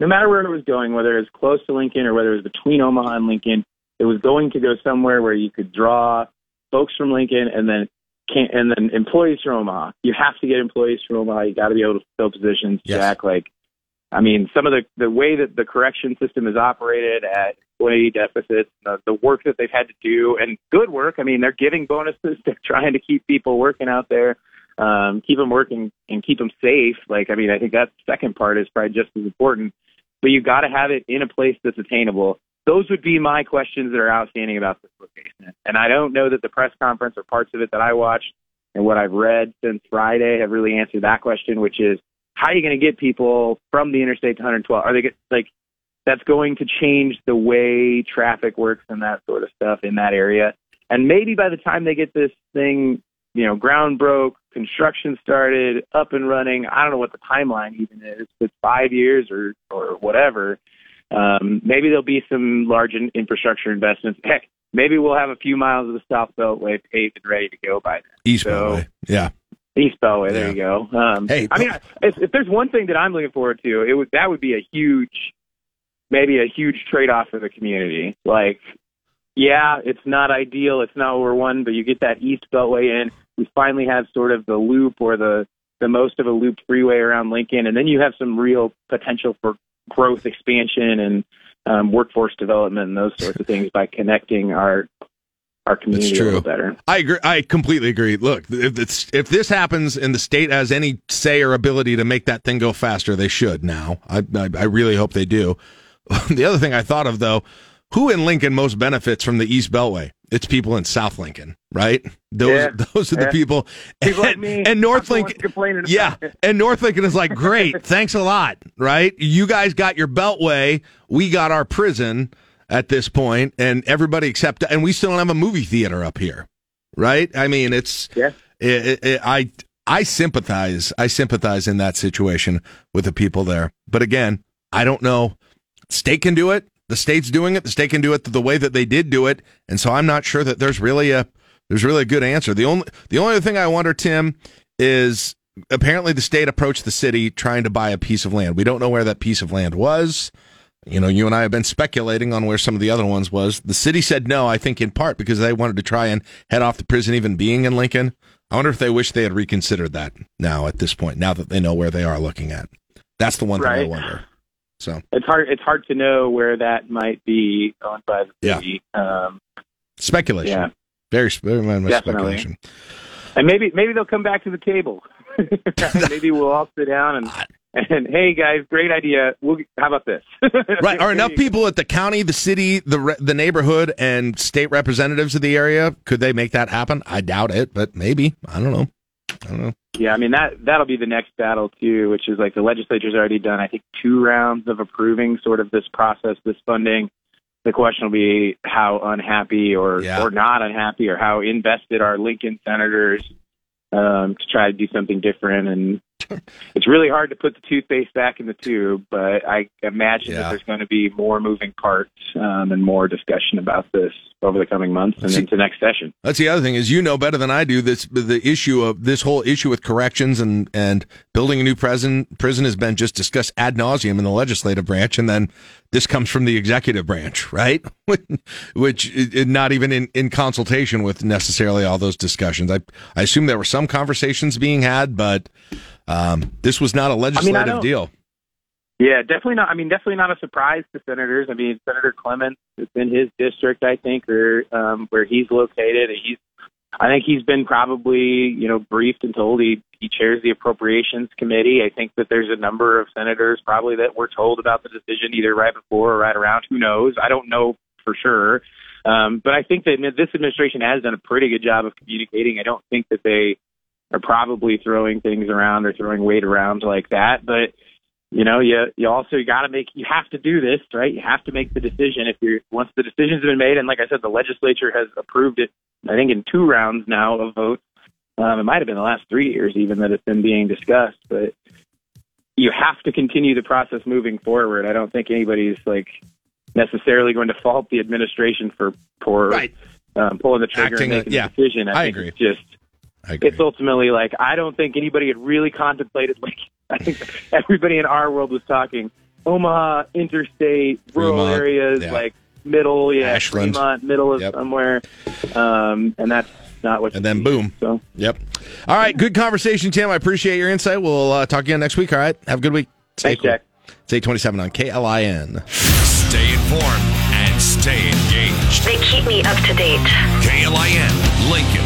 No matter where it was going, whether it was close to Lincoln or whether it was between Omaha and Lincoln, it was going to go somewhere where you could draw folks from Lincoln and then can and then employees from Omaha. You have to get employees from Omaha. You got to be able to fill positions. Jack, like, I mean, some of the the way that the correction system is operated at employee deficits, the, the work that they've had to do, and good work. I mean, they're giving bonuses. They're trying to keep people working out there um, keep them working and keep them safe. Like, I mean, I think that second part is probably just as important. But you got to have it in a place that's attainable. Those would be my questions that are outstanding about this location. And I don't know that the press conference or parts of it that I watched and what I've read since Friday have really answered that question, which is how are you going to get people from the interstate to 112? Are they get, like that's going to change the way traffic works and that sort of stuff in that area? And maybe by the time they get this thing, you know, ground broke, construction started, up and running. I don't know what the timeline even is. but five years or or whatever. Um, maybe there'll be some large in, infrastructure investments. Heck, maybe we'll have a few miles of the South Beltway paved and ready to go by then.
East
So-
Beltway. Yeah.
East Beltway. There you go. Um,
Hey,
I mean, if, if there's one thing that I'm looking forward to, it would that would be a huge, maybe a huge trade-off for the community. Like, yeah, it's not ideal. It's not what we're one, but you get that East Beltway in. We finally have sort of the loop or the the most of a looped freeway around Lincoln, and then you have some real potential for growth, expansion, and um, workforce development and those sorts of things by connecting our our community
That's
a
true.
little better.
I agree. I completely agree. Look, if it's, if this happens and the state has any say or ability to make that thing go faster, they should. Now, I I, I really hope they do. the other thing I thought of though, who in Lincoln most benefits from the East Beltway? It's people in South Lincoln, right? Those
Yeah.
those are the people.
People like
and,
me.
and North
I'm
Lincoln. Yeah, and North Lincoln is like, great, thanks a lot, right? You guys got your Beltway, we got our prison at this point, and everybody except, and we still don't have a movie theater up here, right? I mean, it's
yeah.
It, it, it- I I sympathize. I sympathize in that situation with the people there, but again, I don't know. State can do it. The state's doing it. The state can do it the way that they did do it, and so I'm not sure that there's really a there's really a good answer. The only the only other thing I wonder, Tim, is apparently the state approached the city trying to buy a piece of land. We don't know where that piece of land was. You know, you and I have been speculating on where some of the other ones was. The city said no, I think in part because they wanted to try and head off the prison even being in Lincoln. I wonder if they wish they had reconsidered that now at this point, now that they know where they are looking at. That's the one thing I wonder. So
It's hard. It's hard to know where that might be owned by the
Yeah.
city. Um,
speculation.
Yeah.
Very, very much
Definitely.
speculation.
and maybe maybe they'll come back to the table. maybe we'll all sit down and and hey guys, great idea. We'll how about this?
Right. Are enough
There you go.
people at the county, the city, the re- the neighborhood, and state representatives of the area? Could they make that happen? I doubt it, but maybe. I don't know. I don't know.
Yeah, I mean that that'll be the next battle too, which is like the legislature's already done. I think two rounds of approving sort of this process, this funding. The question will be how unhappy or
Yeah.
or not unhappy, or how invested are Lincoln senators um, to try to do something different. And it's really hard to put the toothpaste back in the tube, but I imagine
Yeah.
that there's going to be more moving parts um, and more discussion about this over the coming months and into next session.
That's the other thing is you know better than I do this the issue of this whole issue with corrections and and building a new prison prison has been just discussed ad nauseum in the legislative branch and then this comes from the executive branch right which is not even in, in consultation with necessarily all those discussions I I assume there were some conversations being had but um, this was not a legislative
don't-
deal
Yeah, definitely not. I mean, definitely not a surprise to senators. I mean, Senator Clements, it's in his district, I think, or um, where he's located. He's, I think, he's been probably, you know, briefed and told he he chairs the appropriations committee. I think that there's a number of senators probably that were told about the decision either right before or right around. Who knows? I don't know for sure. Um, but I think that this administration has done a pretty good job of communicating. I don't think that they are probably throwing things around or throwing weight around like that. But you know, you you also you got to make you have to do this, right? You have to make the decision if you're once the decision's been made, and like I said, the legislature has approved it. I think in two rounds now of votes. Um, it might have been the last three years even that it's been being discussed, but you have to continue the process moving forward. I don't think anybody's like necessarily going to fault the administration for poor
right.
um, pulling the trigger
Acting,
and making
yeah.
the decision. I,
I
think
agree.
it's just it's ultimately like I don't think anybody had really contemplated like I think everybody in our world was talking Omaha, interstate, rural
Fremont,
areas,
yeah.
like middle, yeah,
Ashland.
Fremont, middle of somewhere, um, and that's not what.
And then boom.
So
Yep. All right. Good conversation, Tim. I appreciate your insight. We'll uh, talk again next week. All right. Have a good week. Stay
Thanks,
cool.
Jack.
It's 827 on KLIN.
Stay informed and stay engaged.
They keep me up to date.
KLIN Lincoln.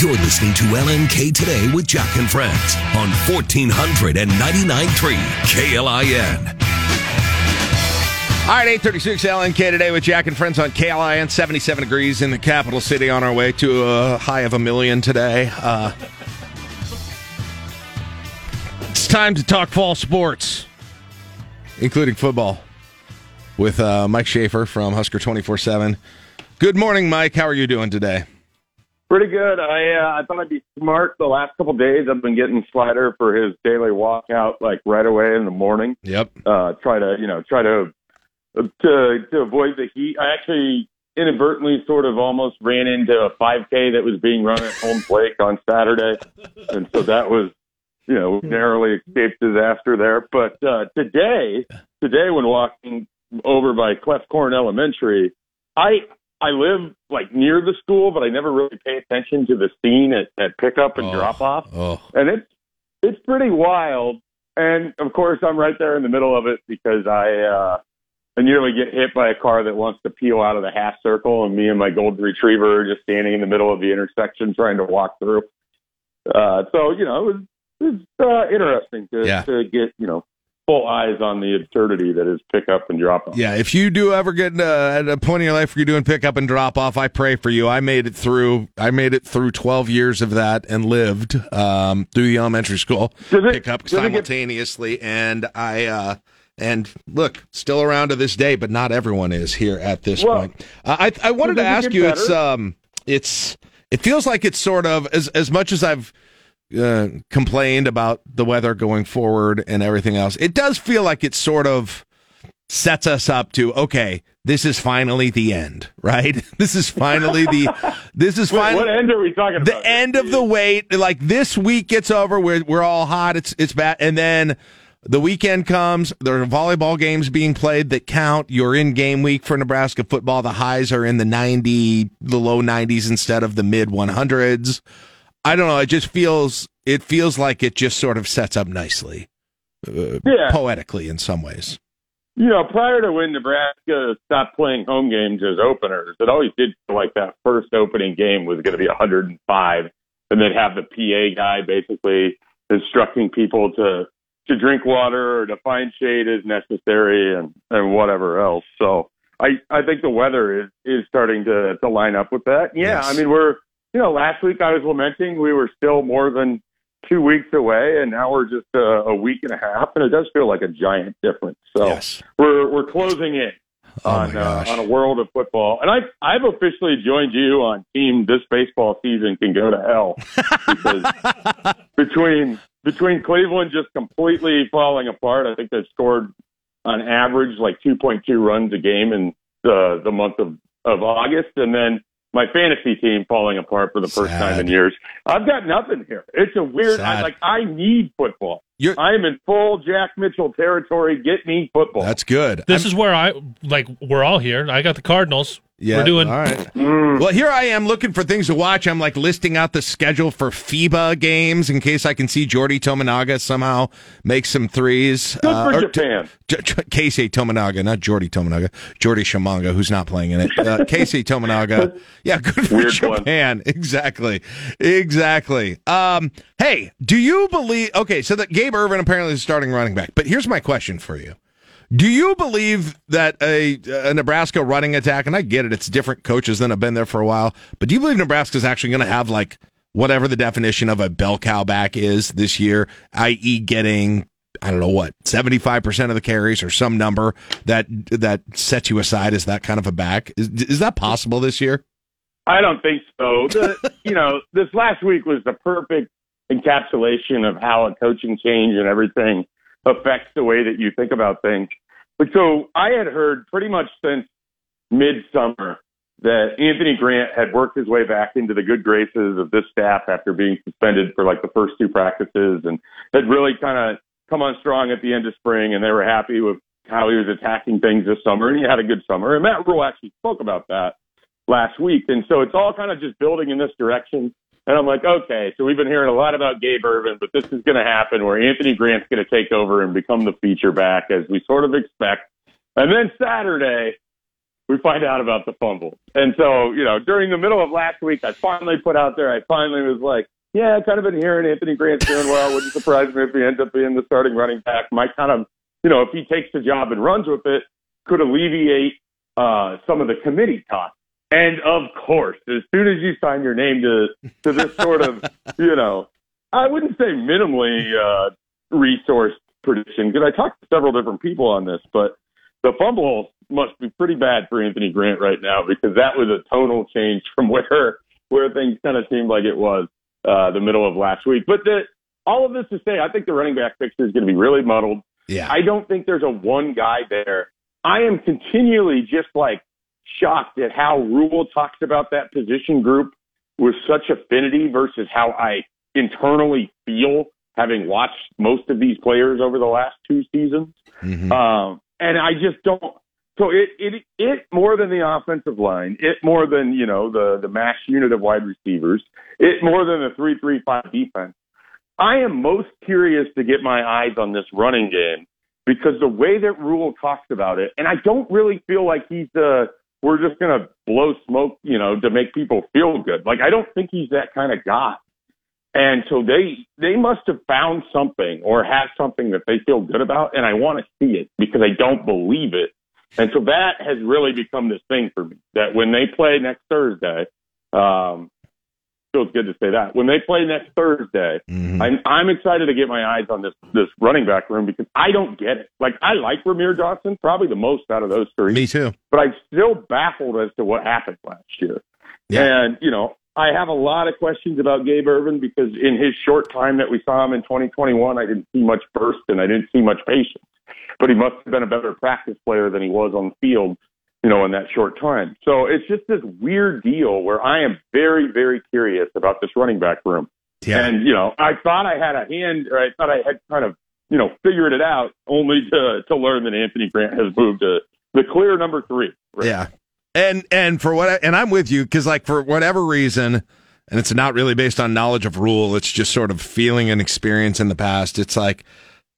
You're listening to LNK Today with Jack and Friends on 1499.3 KLIN.
All right, 836 LNK today with Jack and Friends on KLIN. 77 degrees in the capital city on our way to a high of a million today. Uh, it's time to talk fall sports, including football, with uh, Mike Schaefer from Husker 24 7. Good morning, Mike. How are you doing today?
Pretty good. I uh, I thought I'd be smart. The last couple of days, I've been getting Slider for his daily walkout, like right away in the morning.
Yep.
Uh, try to you know try to to to avoid the heat. I actually inadvertently sort of almost ran into a 5K that was being run at Holmes Lake on Saturday, and so that was you know narrowly escaped disaster there. But uh, today, today when walking over by Kloefkorn Elementary, I I live like near the school, but I never really pay attention to the scene at, at pickup and drop off.
Oh.
And it's it's pretty wild. And of course I'm right there in the middle of it because I uh I nearly get hit by a car that wants to peel out of the half circle and me and my golden retriever are just standing in the middle of the intersection trying to walk through. Uh so, you know, it was, it was uh, interesting to,
Yeah.
to get, you know, full eyes on the absurdity that is pickup and drop off.
Yeah, if you do ever get uh, at a point in your life where you're doing pickup and drop off, I pray for you. I made it through. I made it through 12 years of that and lived um, through the elementary school
it get-
simultaneously. and I uh, and look, still around to this day, but not everyone is here at this
Well,
point. Uh, I I wanted to ask
get
you. It's um, it's it feels like it's sort of as as much as I've uh, complained about the weather going forward and everything else. It does feel like it sort of sets us up to okay. This is finally the end, right? This is finally the. This is finally
what end are we talking about?
the end of the wait. Like this week gets over, we're we're all hot. It's it's bad, and then the weekend comes. There are volleyball games being played that count. You're in game week for Nebraska football. The highs are in the ninety, the low nineties instead of the mid one hundreds. I don't know. It just feels it feels like it just sort of sets up nicely, uh,
Yeah.
poetically in some ways.
You know, prior to when Nebraska stopped playing home games as openers, it always did feel like that first opening game was going to be 105, and they'd have the PA guy basically instructing people to to drink water or to find shade as necessary and and whatever else. So I I think the weather is is starting to to line up with that. Yeah, I mean we're you know last week I was lamenting we were still more than two weeks away, and now we're just a, a week and a half, and it does feel like a giant difference. So we're we're closing in.
Oh,
on uh, on a world of football. And I've I've officially joined you on team. This baseball season can go to hell because between between Cleveland just completely falling apart. I think they've scored on average like 2.2 runs a game in the the month of of August, and then my fantasy team falling apart for the first time in years. I've got nothing here. It's a weird. I, like I need football. I am in full Jack Mitchell territory. Get me football.
That's good.
This is where I like. We're all here. I got the Cardinals.
Yeah,
we're doing.
all right. Well, here I am looking for things to watch. I'm like listing out the schedule for FIBA games in case I can see Jordy Tominaga somehow make some threes.
Good for
or-
Japan.
J- J- Keisei Tominaga, not Jordy Tominaga. Jordy Tshimanga, who's not playing in it. Uh, Keisei Tominaga. Yeah, good for
Weird one.
Japan. Exactly. Exactly. Um, hey, do you believe? Okay, so that Gabe Ervin apparently is starting running back. But here's my question for you. Do you believe that a, a Nebraska running attack, and I get it, it's different coaches than have been there for a while, but do you believe Nebraska's actually going to have like whatever the definition of a bell cow back is this year, i.e., getting I don't know what seventy five percent of the carries or some number that that sets you aside as that kind of a back? Is is that possible this year?
I don't think so. The, you know, this last week was the perfect encapsulation of how a coaching change and everything affects the way that you think about things. But so I had heard pretty much since midsummer that Anthony Grant had worked his way back into the good graces of this staff after being suspended for like the first two practices and had really kind of come on strong at the end of spring and they were happy with how he was attacking things this summer and he had a good summer. And Matt Rhule actually spoke about that last week. And so it's all kind of just building in this direction. And I'm like, okay, so we've been hearing a lot about Gabe Ervin, but this is going to happen where Anthony Grant's going to take over and become the feature back as we sort of expect. And then Saturday, we find out about the fumble. And so, you know, during the middle of last week, I finally put out there, I finally was like, yeah, I've kind of been hearing Anthony Grant's doing well. Wouldn't surprise me if he ends up being the starting running back. Might kind of, you know, if he takes the job and runs with it, could alleviate uh, some of the committee talk. And of course, as soon as you sign your name to to this sort of, you know, I wouldn't say minimally uh, resourced prediction because I talked to several different people on this, but the fumble must be pretty bad for Anthony Grant right now because that was a total change from where where things kind of seemed like it was uh, the middle of last week. But the, all of this to say, I think the running back picture is going to be really muddled.
Yeah.
I don't think there's a one guy there. I am continually just like shocked at how Rhule talks about that position group with such affinity versus how I internally feel having watched most of these players over the last two seasons. Um, and I just don't. So it, it it more than the offensive line, it more than you know the the mass unit of wide receivers, it more than the three three five defense. I am most curious to get my eyes on this running game because the way that Rhule talks about it, and I don't really feel like he's uh we're just gonna blow smoke, you know, to make people feel good. Like I don't think he's that kind of guy. And so they they must have found something or have something that they feel good about, and I want to see it because I don't believe it. And so that has really become this thing for me. That when they play next Thursday, um, feels good to say that when they play next Thursday, mm-hmm. I'm I'm excited to get my eyes on this this running back room because I don't get it. Like I like Rahmir Johnson probably the most out of those three.
Me too.
But I'm still baffled as to what happened last year. Yeah. And, you know, I have a lot of questions about Gabe Ervin because in his short time that we saw him in 2021, I didn't see much burst and I didn't see much patience. But he must have been a better practice player than he was on the field, you know, in that short time. So it's just this weird deal where I am very, very curious about this running back room.
Yeah.
And, you know, I thought I had a hand or I thought I had kind of, you know, figured it out only to, to learn that Anthony Grant has moved to the clear number three.
Yeah. And and for what and I'm with you because like for whatever reason, and it's not really based on knowledge of Rhule, it's just sort of feeling and experience in the past. It's like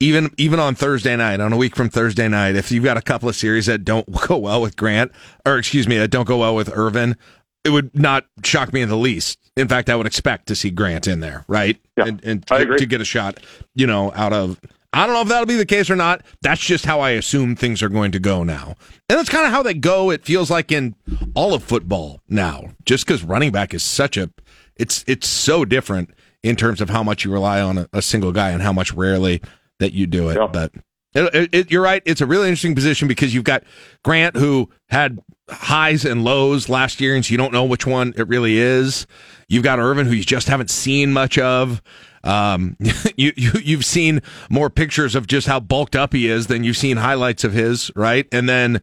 even even on Thursday night, on a week from Thursday night, if you've got a couple of series that don't go well with Grant, or excuse me, that don't go well with Ervin, it would not shock me in the least. In fact, I would expect to see Grant in there, right?
Yeah,
and and
I
to,
agree.
to get a shot, you know, out of. I don't know if that'll be the case or not. That's just how I assume things are going to go now. And that's kind of how they go. It feels like in all of football now, just because running back is such a, it's it's so different in terms of how much you rely on a, a single guy and how much rarely that you do it. But It, it, you're right. It's a really interesting position because you've got Grant who had highs and lows last year, and so you don't know which one it really is. You've got Ervin who you just haven't seen much of. Um, you, you you've seen more pictures of just how bulked up he is than you've seen highlights of his, right? And then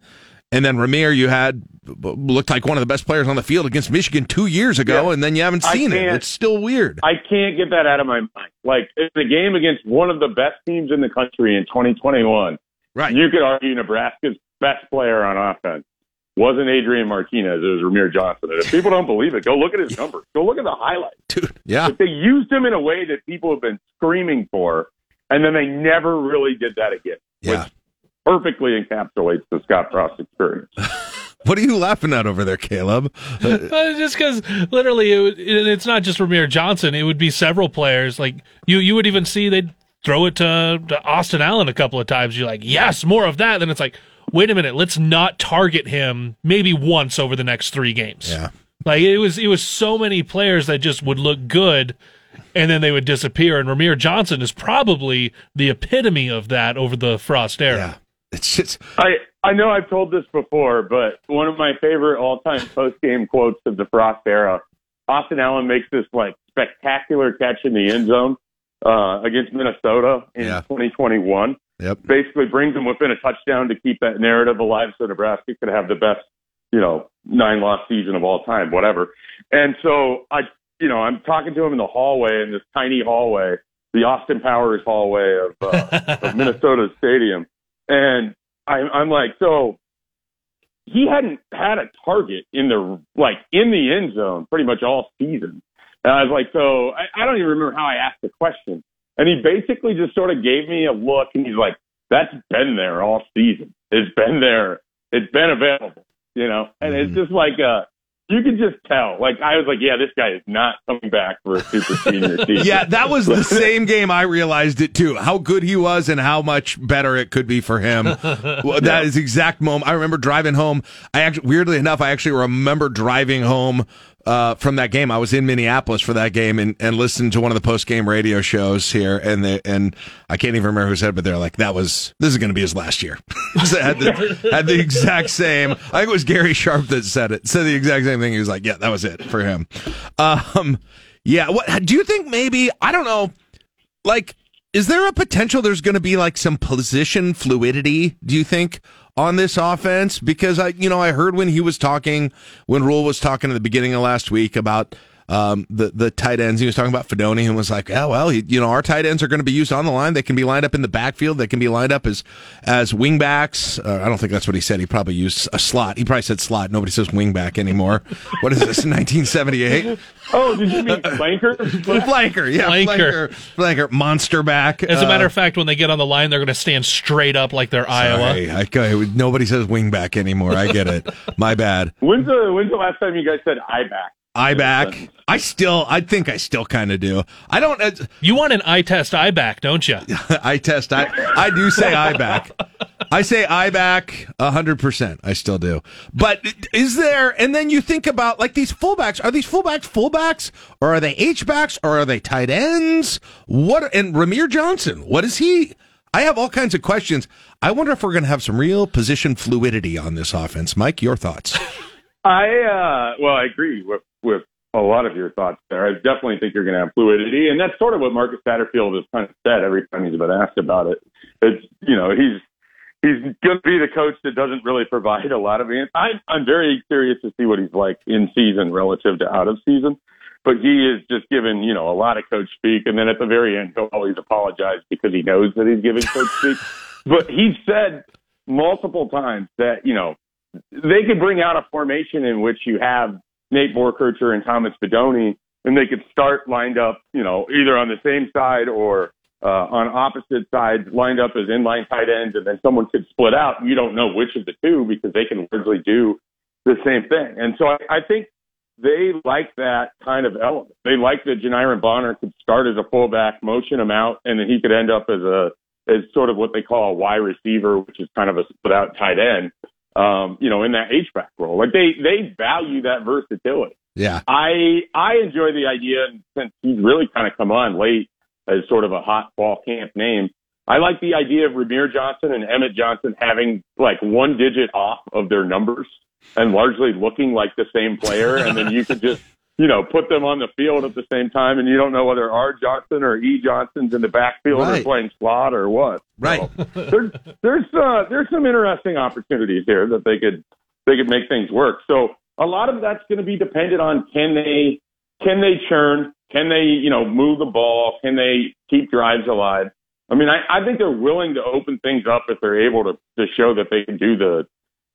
and then Rahmir, you had looked like one of the best players on the field against Michigan two years ago,
Yeah.
and then you haven't seen it. It's still weird.
I can't get that out of my mind. Like it's a game against one of the best teams in the country in 2021.
Right.
You could argue Nebraska's best player on offense wasn't Adrian Martinez. It was Rahmir Johnson. And if people don't believe it, go look at his numbers. Go look at the highlights.
Yeah.
But they used him in a way that people have been screaming for, and then they never really did that again.
Yeah.
Which perfectly encapsulates the Scott Frost experience.
What are you laughing at over there, Caleb? Uh,
just because literally it, it, it's not just Rahmir Johnson. It would be several players. Like you, you would even see they'd throw it to, to Austin Allen a couple of times. You're like, yes, more of that. Then it's like, wait a minute, let's not target him maybe once over the next three games.
Yeah.
Like it was, it was so many players that just would look good, and then they would disappear. And Rahmir Johnson is probably the epitome of that over the Frost era.
It's just
I I know I've told this before, but one of my favorite all time post game quotes of the Frost era, Austin Allen makes this like spectacular catch in the end zone uh, against Minnesota in 2021.
Yep.
Basically brings them within a touchdown to keep that narrative alive so Nebraska could have the best, you know, nine loss season of all time, whatever. And so I you know, I'm talking to him in the hallway in this tiny hallway, the Austin Powers hallway of, uh, of Minnesota Stadium. And I, I'm like, so he hadn't had a target in the like in the end zone pretty much all season. And I was like, so I, I don't even remember how I asked the question. And he basically just sort of gave me a look, and he's like, "That's been there all season. It's been there. It's been available, you know." And it's just like, uh, you can just tell. Like I was like, "Yeah, this guy is not coming back for a super senior season."
yeah, that was the same game I realized it too. How good he was and how much better it could be for him. well, that is the exact moment. I remember driving home. I actually, weirdly enough, I actually remember driving home uh, from that game. I was in Minneapolis for that game and, and listened to one of the post game radio shows here. And they, and I can't even remember who said, it, but they're like, that was, this is going to be his last year. Had, the, had the exact same, I think it was Gary Sharp that said it, said the exact same thing. He was like, yeah, that was it for him. Um, yeah. What do you think? Maybe I don't know. Like, is there a potential? There's going to be like some position fluidity. Do you think on this offense? Because I, you know, I heard when he was talking, when Rhule was talking at the beginning of last week about um, the the tight ends. He was talking about Fidone and was like, yeah, well, he, you know, our tight ends are going to be used on the line. They can be lined up in the backfield. They can be lined up as as wingbacks. Uh, I don't think that's what he said. He probably used a slot. He probably said slot. Nobody says wingback anymore. What is this? 1978.
Oh, did you mean flanker?
flanker, yeah,
Flanker.
flanker, flanker, monster back.
As a matter
Uh,
of fact, when they get on the line, they're going to stand straight up like they're Iowa.
Sorry, I, nobody says wingback anymore. I get it. My bad.
When's the when's the last time you guys said I back?
I back. I still. I think I still kind of do. I don't. Uh,
You want an eye test eye back, don't you?
I test. I. I do say I back. I say I back a hundred percent. I still do. But is there? And then you think about like these fullbacks. Are these fullbacks fullbacks or are they H backs or are they tight ends? What? And Rahmir Johnson. What is he? I have all kinds of questions. I wonder if we're going to have some real position fluidity on this offense. Mike, your thoughts?
I uh well, I agree with with a lot of your thoughts there. I definitely think you're going to have fluidity, and that's sort of what Marcus Satterfield has kind of said every time he's been asked about it. It's you know he's he's going to be the coach that doesn't really provide a lot of answers. I'm I'm very curious to see what he's like in season relative to out of season. But he is just given, you know, a lot of coach speak, and then at the very end, he'll always apologize because he knows that he's giving coach speak. But he said multiple times that, you know, they could bring out a formation in which you have Nate Boerkircher and Thomas Fidone, and they could start lined up, you know, either on the same side or uh, on opposite sides, lined up as inline tight ends, and then someone could split out. You don't know which of the two because they can largely do the same thing. And so I, I think they like that kind of element. They like that Janiran Bonner could start as a fullback, motion him out, and then he could end up as a as sort of what they call a wide receiver, which is kind of a split out tight end um, you know, in that H-back role. Like they, they value that versatility.
Yeah.
I, I enjoy the idea since he's really kind of come on late as sort of a hot fall camp name I like the idea of Rahmir Johnson and Emmett Johnson having like one digit off of their numbers and largely looking like the same player, and then you could just you know put them on the field at the same time, and you don't know whether R Johnson or E Johnson's in the backfield
Right.
or playing slot or what.
Right.
there's there's uh, there's some interesting opportunities here that they could they could make things work. So a lot of that's going to be dependent on can they can they churn, can they you know move the ball, can they keep drives alive. I mean, I, I think they're willing to open things up if they're able to to show that they can do the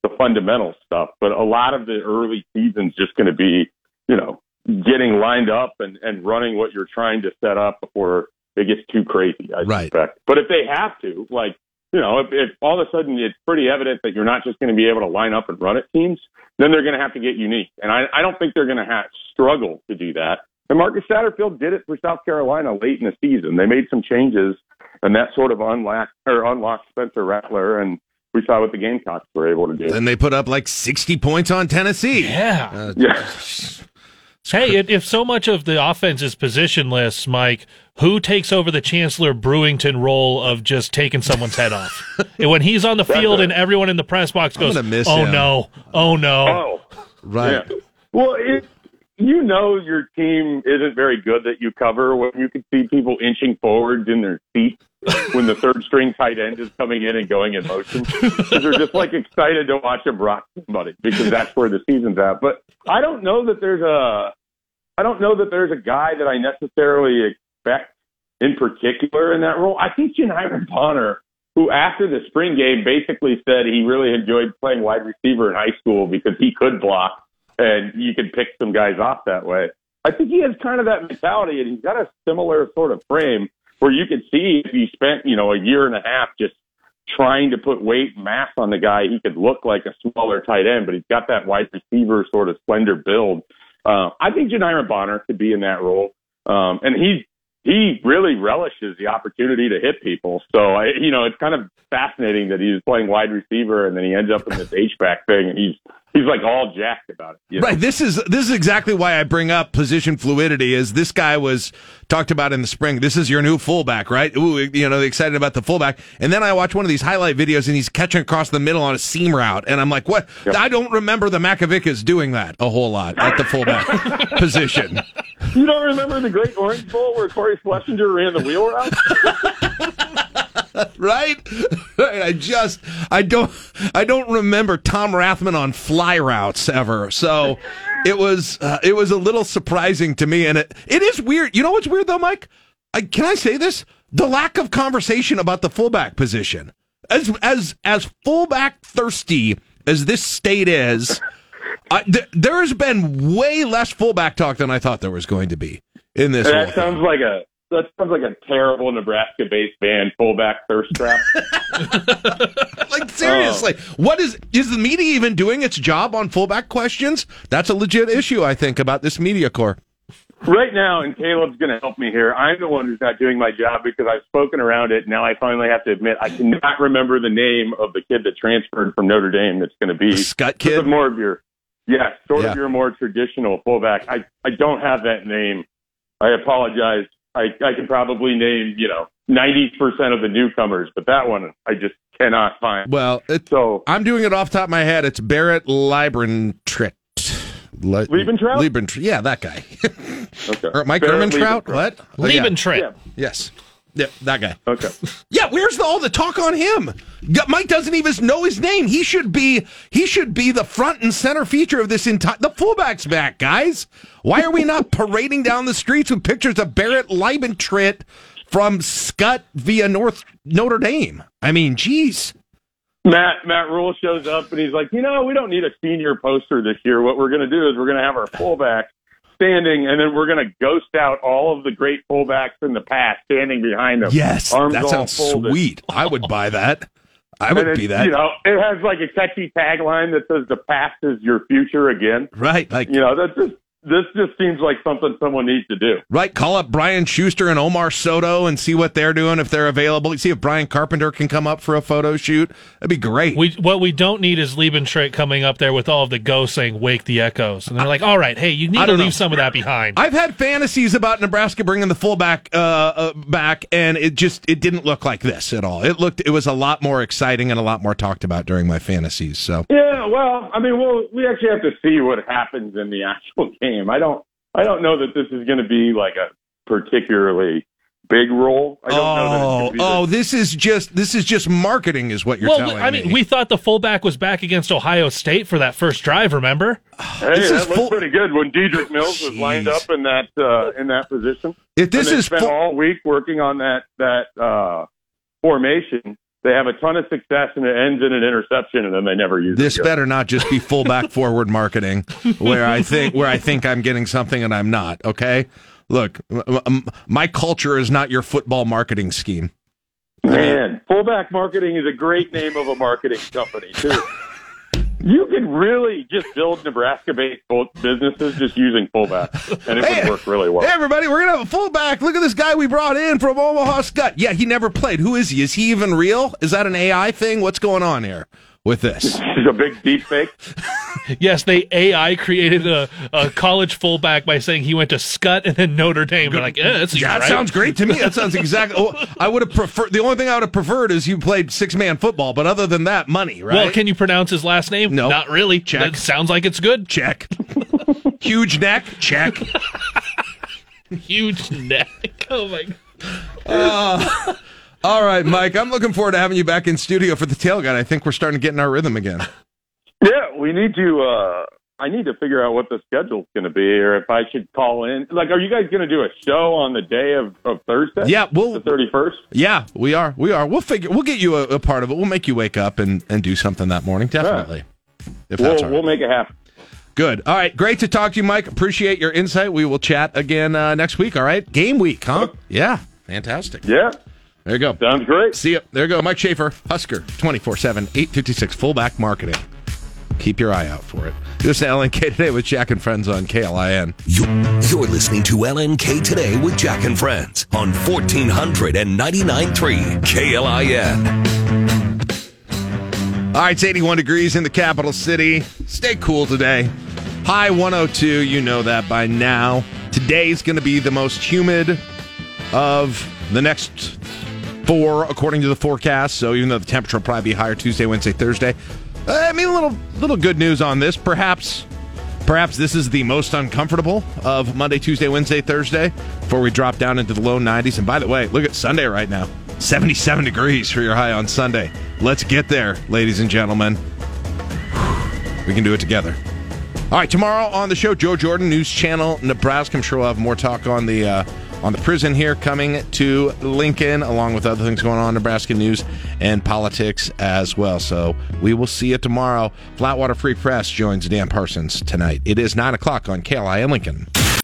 the fundamental stuff. But a lot of the early season's just going to be you know getting lined up and and running what you're trying to set up before it gets too crazy. I
Right.
suspect. But if they have to, like you know, if, if all of a sudden it's pretty evident that you're not just going to be able to line up and run at teams, then they're going to have to get unique. And I, I don't think they're going to have struggle to do that. And Marcus Satterfield did it for South Carolina late in the season. They made some changes, and that sort of unlocked or unlocked Spencer Rattler, and we saw what the Gamecocks were able to do.
Then they put up like 60 points on Tennessee.
Yeah.
Uh,
yeah.
Hey, if- if so much of the offense is positionless, Mike, who takes over the Chancellor Brewington role of just taking someone's head off? And when he's on the field and everyone in the press box goes,
miss
"Oh
him."
no, oh no."
Oh,
Right.
Yeah. Well, it, you know your team isn't very good that you cover when you can see people inching forwards in their seats when the third string tight end is coming in and going in motion. they're just like excited to watch him rock somebody because that's where the season's at. But I don't know that there's a I don't know that there's a guy that I necessarily expect in particular in that role. I think Janiran Bonner, who after the spring game basically said he really enjoyed playing wide receiver in high school because he could block and you could pick some guys off that way. I think he has kind of that mentality and he's got a similar sort of frame where you could see if he spent, you know, a year and a half just trying to put weight and mass on the guy, he could look like a smaller tight end, but he's got that wide receiver sort of slender build. Uh, I think Janiran Bonner could be in that role. Um, and he, he really relishes the opportunity to hit people. So I, you know, it's kind of fascinating that he's playing wide receiver and then he ends up in this H-back thing and he's, he's like all jacked about it. you know?
Right. This is this is exactly why I bring up position fluidity. Is this guy was talked about in the spring? This is your new fullback, right? Ooh, you know, excited about the fullback. And then I watch one of these highlight videos, and he's catching across the middle on a seam route, and I'm like, what? I don't remember the Makovickas doing that a whole lot at the fullback position.
You don't remember the Great Orange Bowl where Cory Schlesinger ran the wheel route?
right? Right. I just I don't I don't remember Tom Rathman on fly routes ever. So it was uh, it was a little surprising to me, and it it is weird. You know what's weird though, Mike? I, can I say this? The lack of conversation about the fullback position, as as as fullback thirsty as this state is. I, th- there has been way less fullback talk than I thought there was going to be in this.
that
thing.
sounds like a that sounds like a terrible Nebraska-based band, fullback thirst trap.
like seriously, what is is the media even doing its job on fullback questions? That's a legit issue, I think, about this media corps.
Right now, and Caleb's going to help me here. I'm the one who's not doing my job because I've spoken around it. Now I finally have to admit I cannot remember the name of the kid that transferred from Notre Dame. That's going to be
Skutt
sort
kid.
more of your, yes, sort
Yeah.
of your more traditional fullback. I I don't have that name. I apologize. I I can probably name you know ninety percent of the newcomers, but that one I just cannot find.
Well, it,
so
I'm doing it off the top of my head. It's Barrett Liebentritt. Le-
Liebentrout?
Liebentrout. Yeah, that guy.
Okay.
or Mike
Barrett
Ermentrout?
Liebentrout.
What? Oh, Yeah. Yes. Yeah, that guy.
Okay.
Yeah, where's the, all the talk on him? Mike doesn't even know his name. He should be he should be the front and center feature of this entire. The fullback's back, guys. Why are we not parading down the streets with pictures of Barrett Liebentritt from Skutt via North Notre Dame? I mean, geez.
Matt Matt Rhule shows up and he's like, you know, we don't need a senior poster this year. What we're going to do is we're going to have our fullback standing, and then we're going to ghost out all of the great fullbacks in the past standing behind them.
Yes,
arms
that sounds
folded.
sweet. I would buy that. I would be that.
You know, it has like a catchy tagline that says "The past is your future again."
right? Like
You know, that's just this just seems like something someone needs to do.
Right, call up Brian Schuster and Omar Soto and see what they're doing if they're available. See if Brian Carpenter can come up for a photo shoot. That'd be great.
We what we don't need is Liebentritt coming up there with all of the ghosts saying "Wake the Echoes," and they're like, "All right, hey, you need to leave
know.
some of that behind."
I've had fantasies about Nebraska bringing the fullback uh, uh, back, and it just it didn't look like this at all. It looked it was a lot more exciting and a lot more talked about during my fantasies. So
Yeah, well, I mean, well, we actually have to see what happens in the actual game. I don't, I don't know that this is going to be like a particularly big role. I don't know that it's
oh
be
oh, this is just this is just marketing, is what you're
well,
telling
I mean,
me.
we thought the fullback was back against Ohio State for that first drive. Remember?
Hey, that looked pretty good when Dedrick Mills was lined up in that uh, in that position.
If this
and they
is
spent
full-
all week working on that that uh, formation, they have a ton of success and it ends in an interception, and then they never use
This better not just be fullback forward marketing, where I think where I think I'm getting something and I'm not. Okay, look, my culture is not your football marketing scheme.
Man, fullback marketing is a great name of a marketing company too. You could really just build Nebraska-based businesses just using fullbacks, and it would work really well.
Hey, everybody, we're gonna have a fullback. Look at this guy we brought in from Omaha Skutt. Yeah, he never played. Who is he? Is he even real? Is that an AI thing? What's going on here with this?
This is a big deep fake.
Yes, they AI created a, a college fullback by saying he went to Skutt and then Notre Dame. They're like, yeah, that's
that sounds great to me. That sounds exactly. Oh, I would have preferred. The only thing I would have preferred is you played six man football. But other than that, money. Right?
Well, can you pronounce his last name?
No.
not really.
Check.
That sounds like it's good.
Check. Huge neck. Check.
Huge neck. Oh my. God.
Uh, all right, Mike. I'm looking forward to having you back in studio for the tailgate. I think we're starting to get in our rhythm again.
Yeah, we need to. uh I need to figure out what the schedule's going to be, or if I should call in. Like, are you guys going to do a show on the day of, of Thursday?
Yeah, we'll
the thirty first.
Yeah, we are. We are. We'll figure. We'll get you a, a part of it. We'll make you wake up and, and do something that morning. Definitely. If
We'll
that's right.
we'll make it happen.
Good. All right. Great to talk to you, Mike. Appreciate your insight. We will chat again uh, next week. All right. Game week, huh? Yeah. Fantastic.
Yeah.
There you go.
Sounds great.
See you. There you go. Mike Schaefer, Husker, 24 7, 856, fullback marketing. Keep your eye out for it. This is LNK today with Jack and Friends on KLIN.
You're, you're listening to LNK Today with Jack and Friends on 1499.3 KLIN.
All ah, right, it's 81 degrees in the capital city. Stay cool today. High 102, you know that by now. Today's going to be the most humid of the next four, according to the forecast. So even though the temperature will probably be higher Tuesday, Wednesday, Thursday, uh, I mean, a little little good news on this. Perhaps, perhaps this is the most uncomfortable of Monday, Tuesday, Wednesday, Thursday before we drop down into the low 90s. And by the way, look at Sunday right now, 77 degrees for your high on Sunday. Let's get there, ladies and gentlemen. We can do it together. All right, tomorrow on the show, Joe Jordan, News Channel, Nebraska. I'm sure we'll have more talk on the uh, on the prison here coming to Lincoln, along with other things going on in Nebraska news and politics as well. So we will see you tomorrow. Flatwater Free Press joins Dan Parsons tonight. It is nine o'clock on KLI in Lincoln.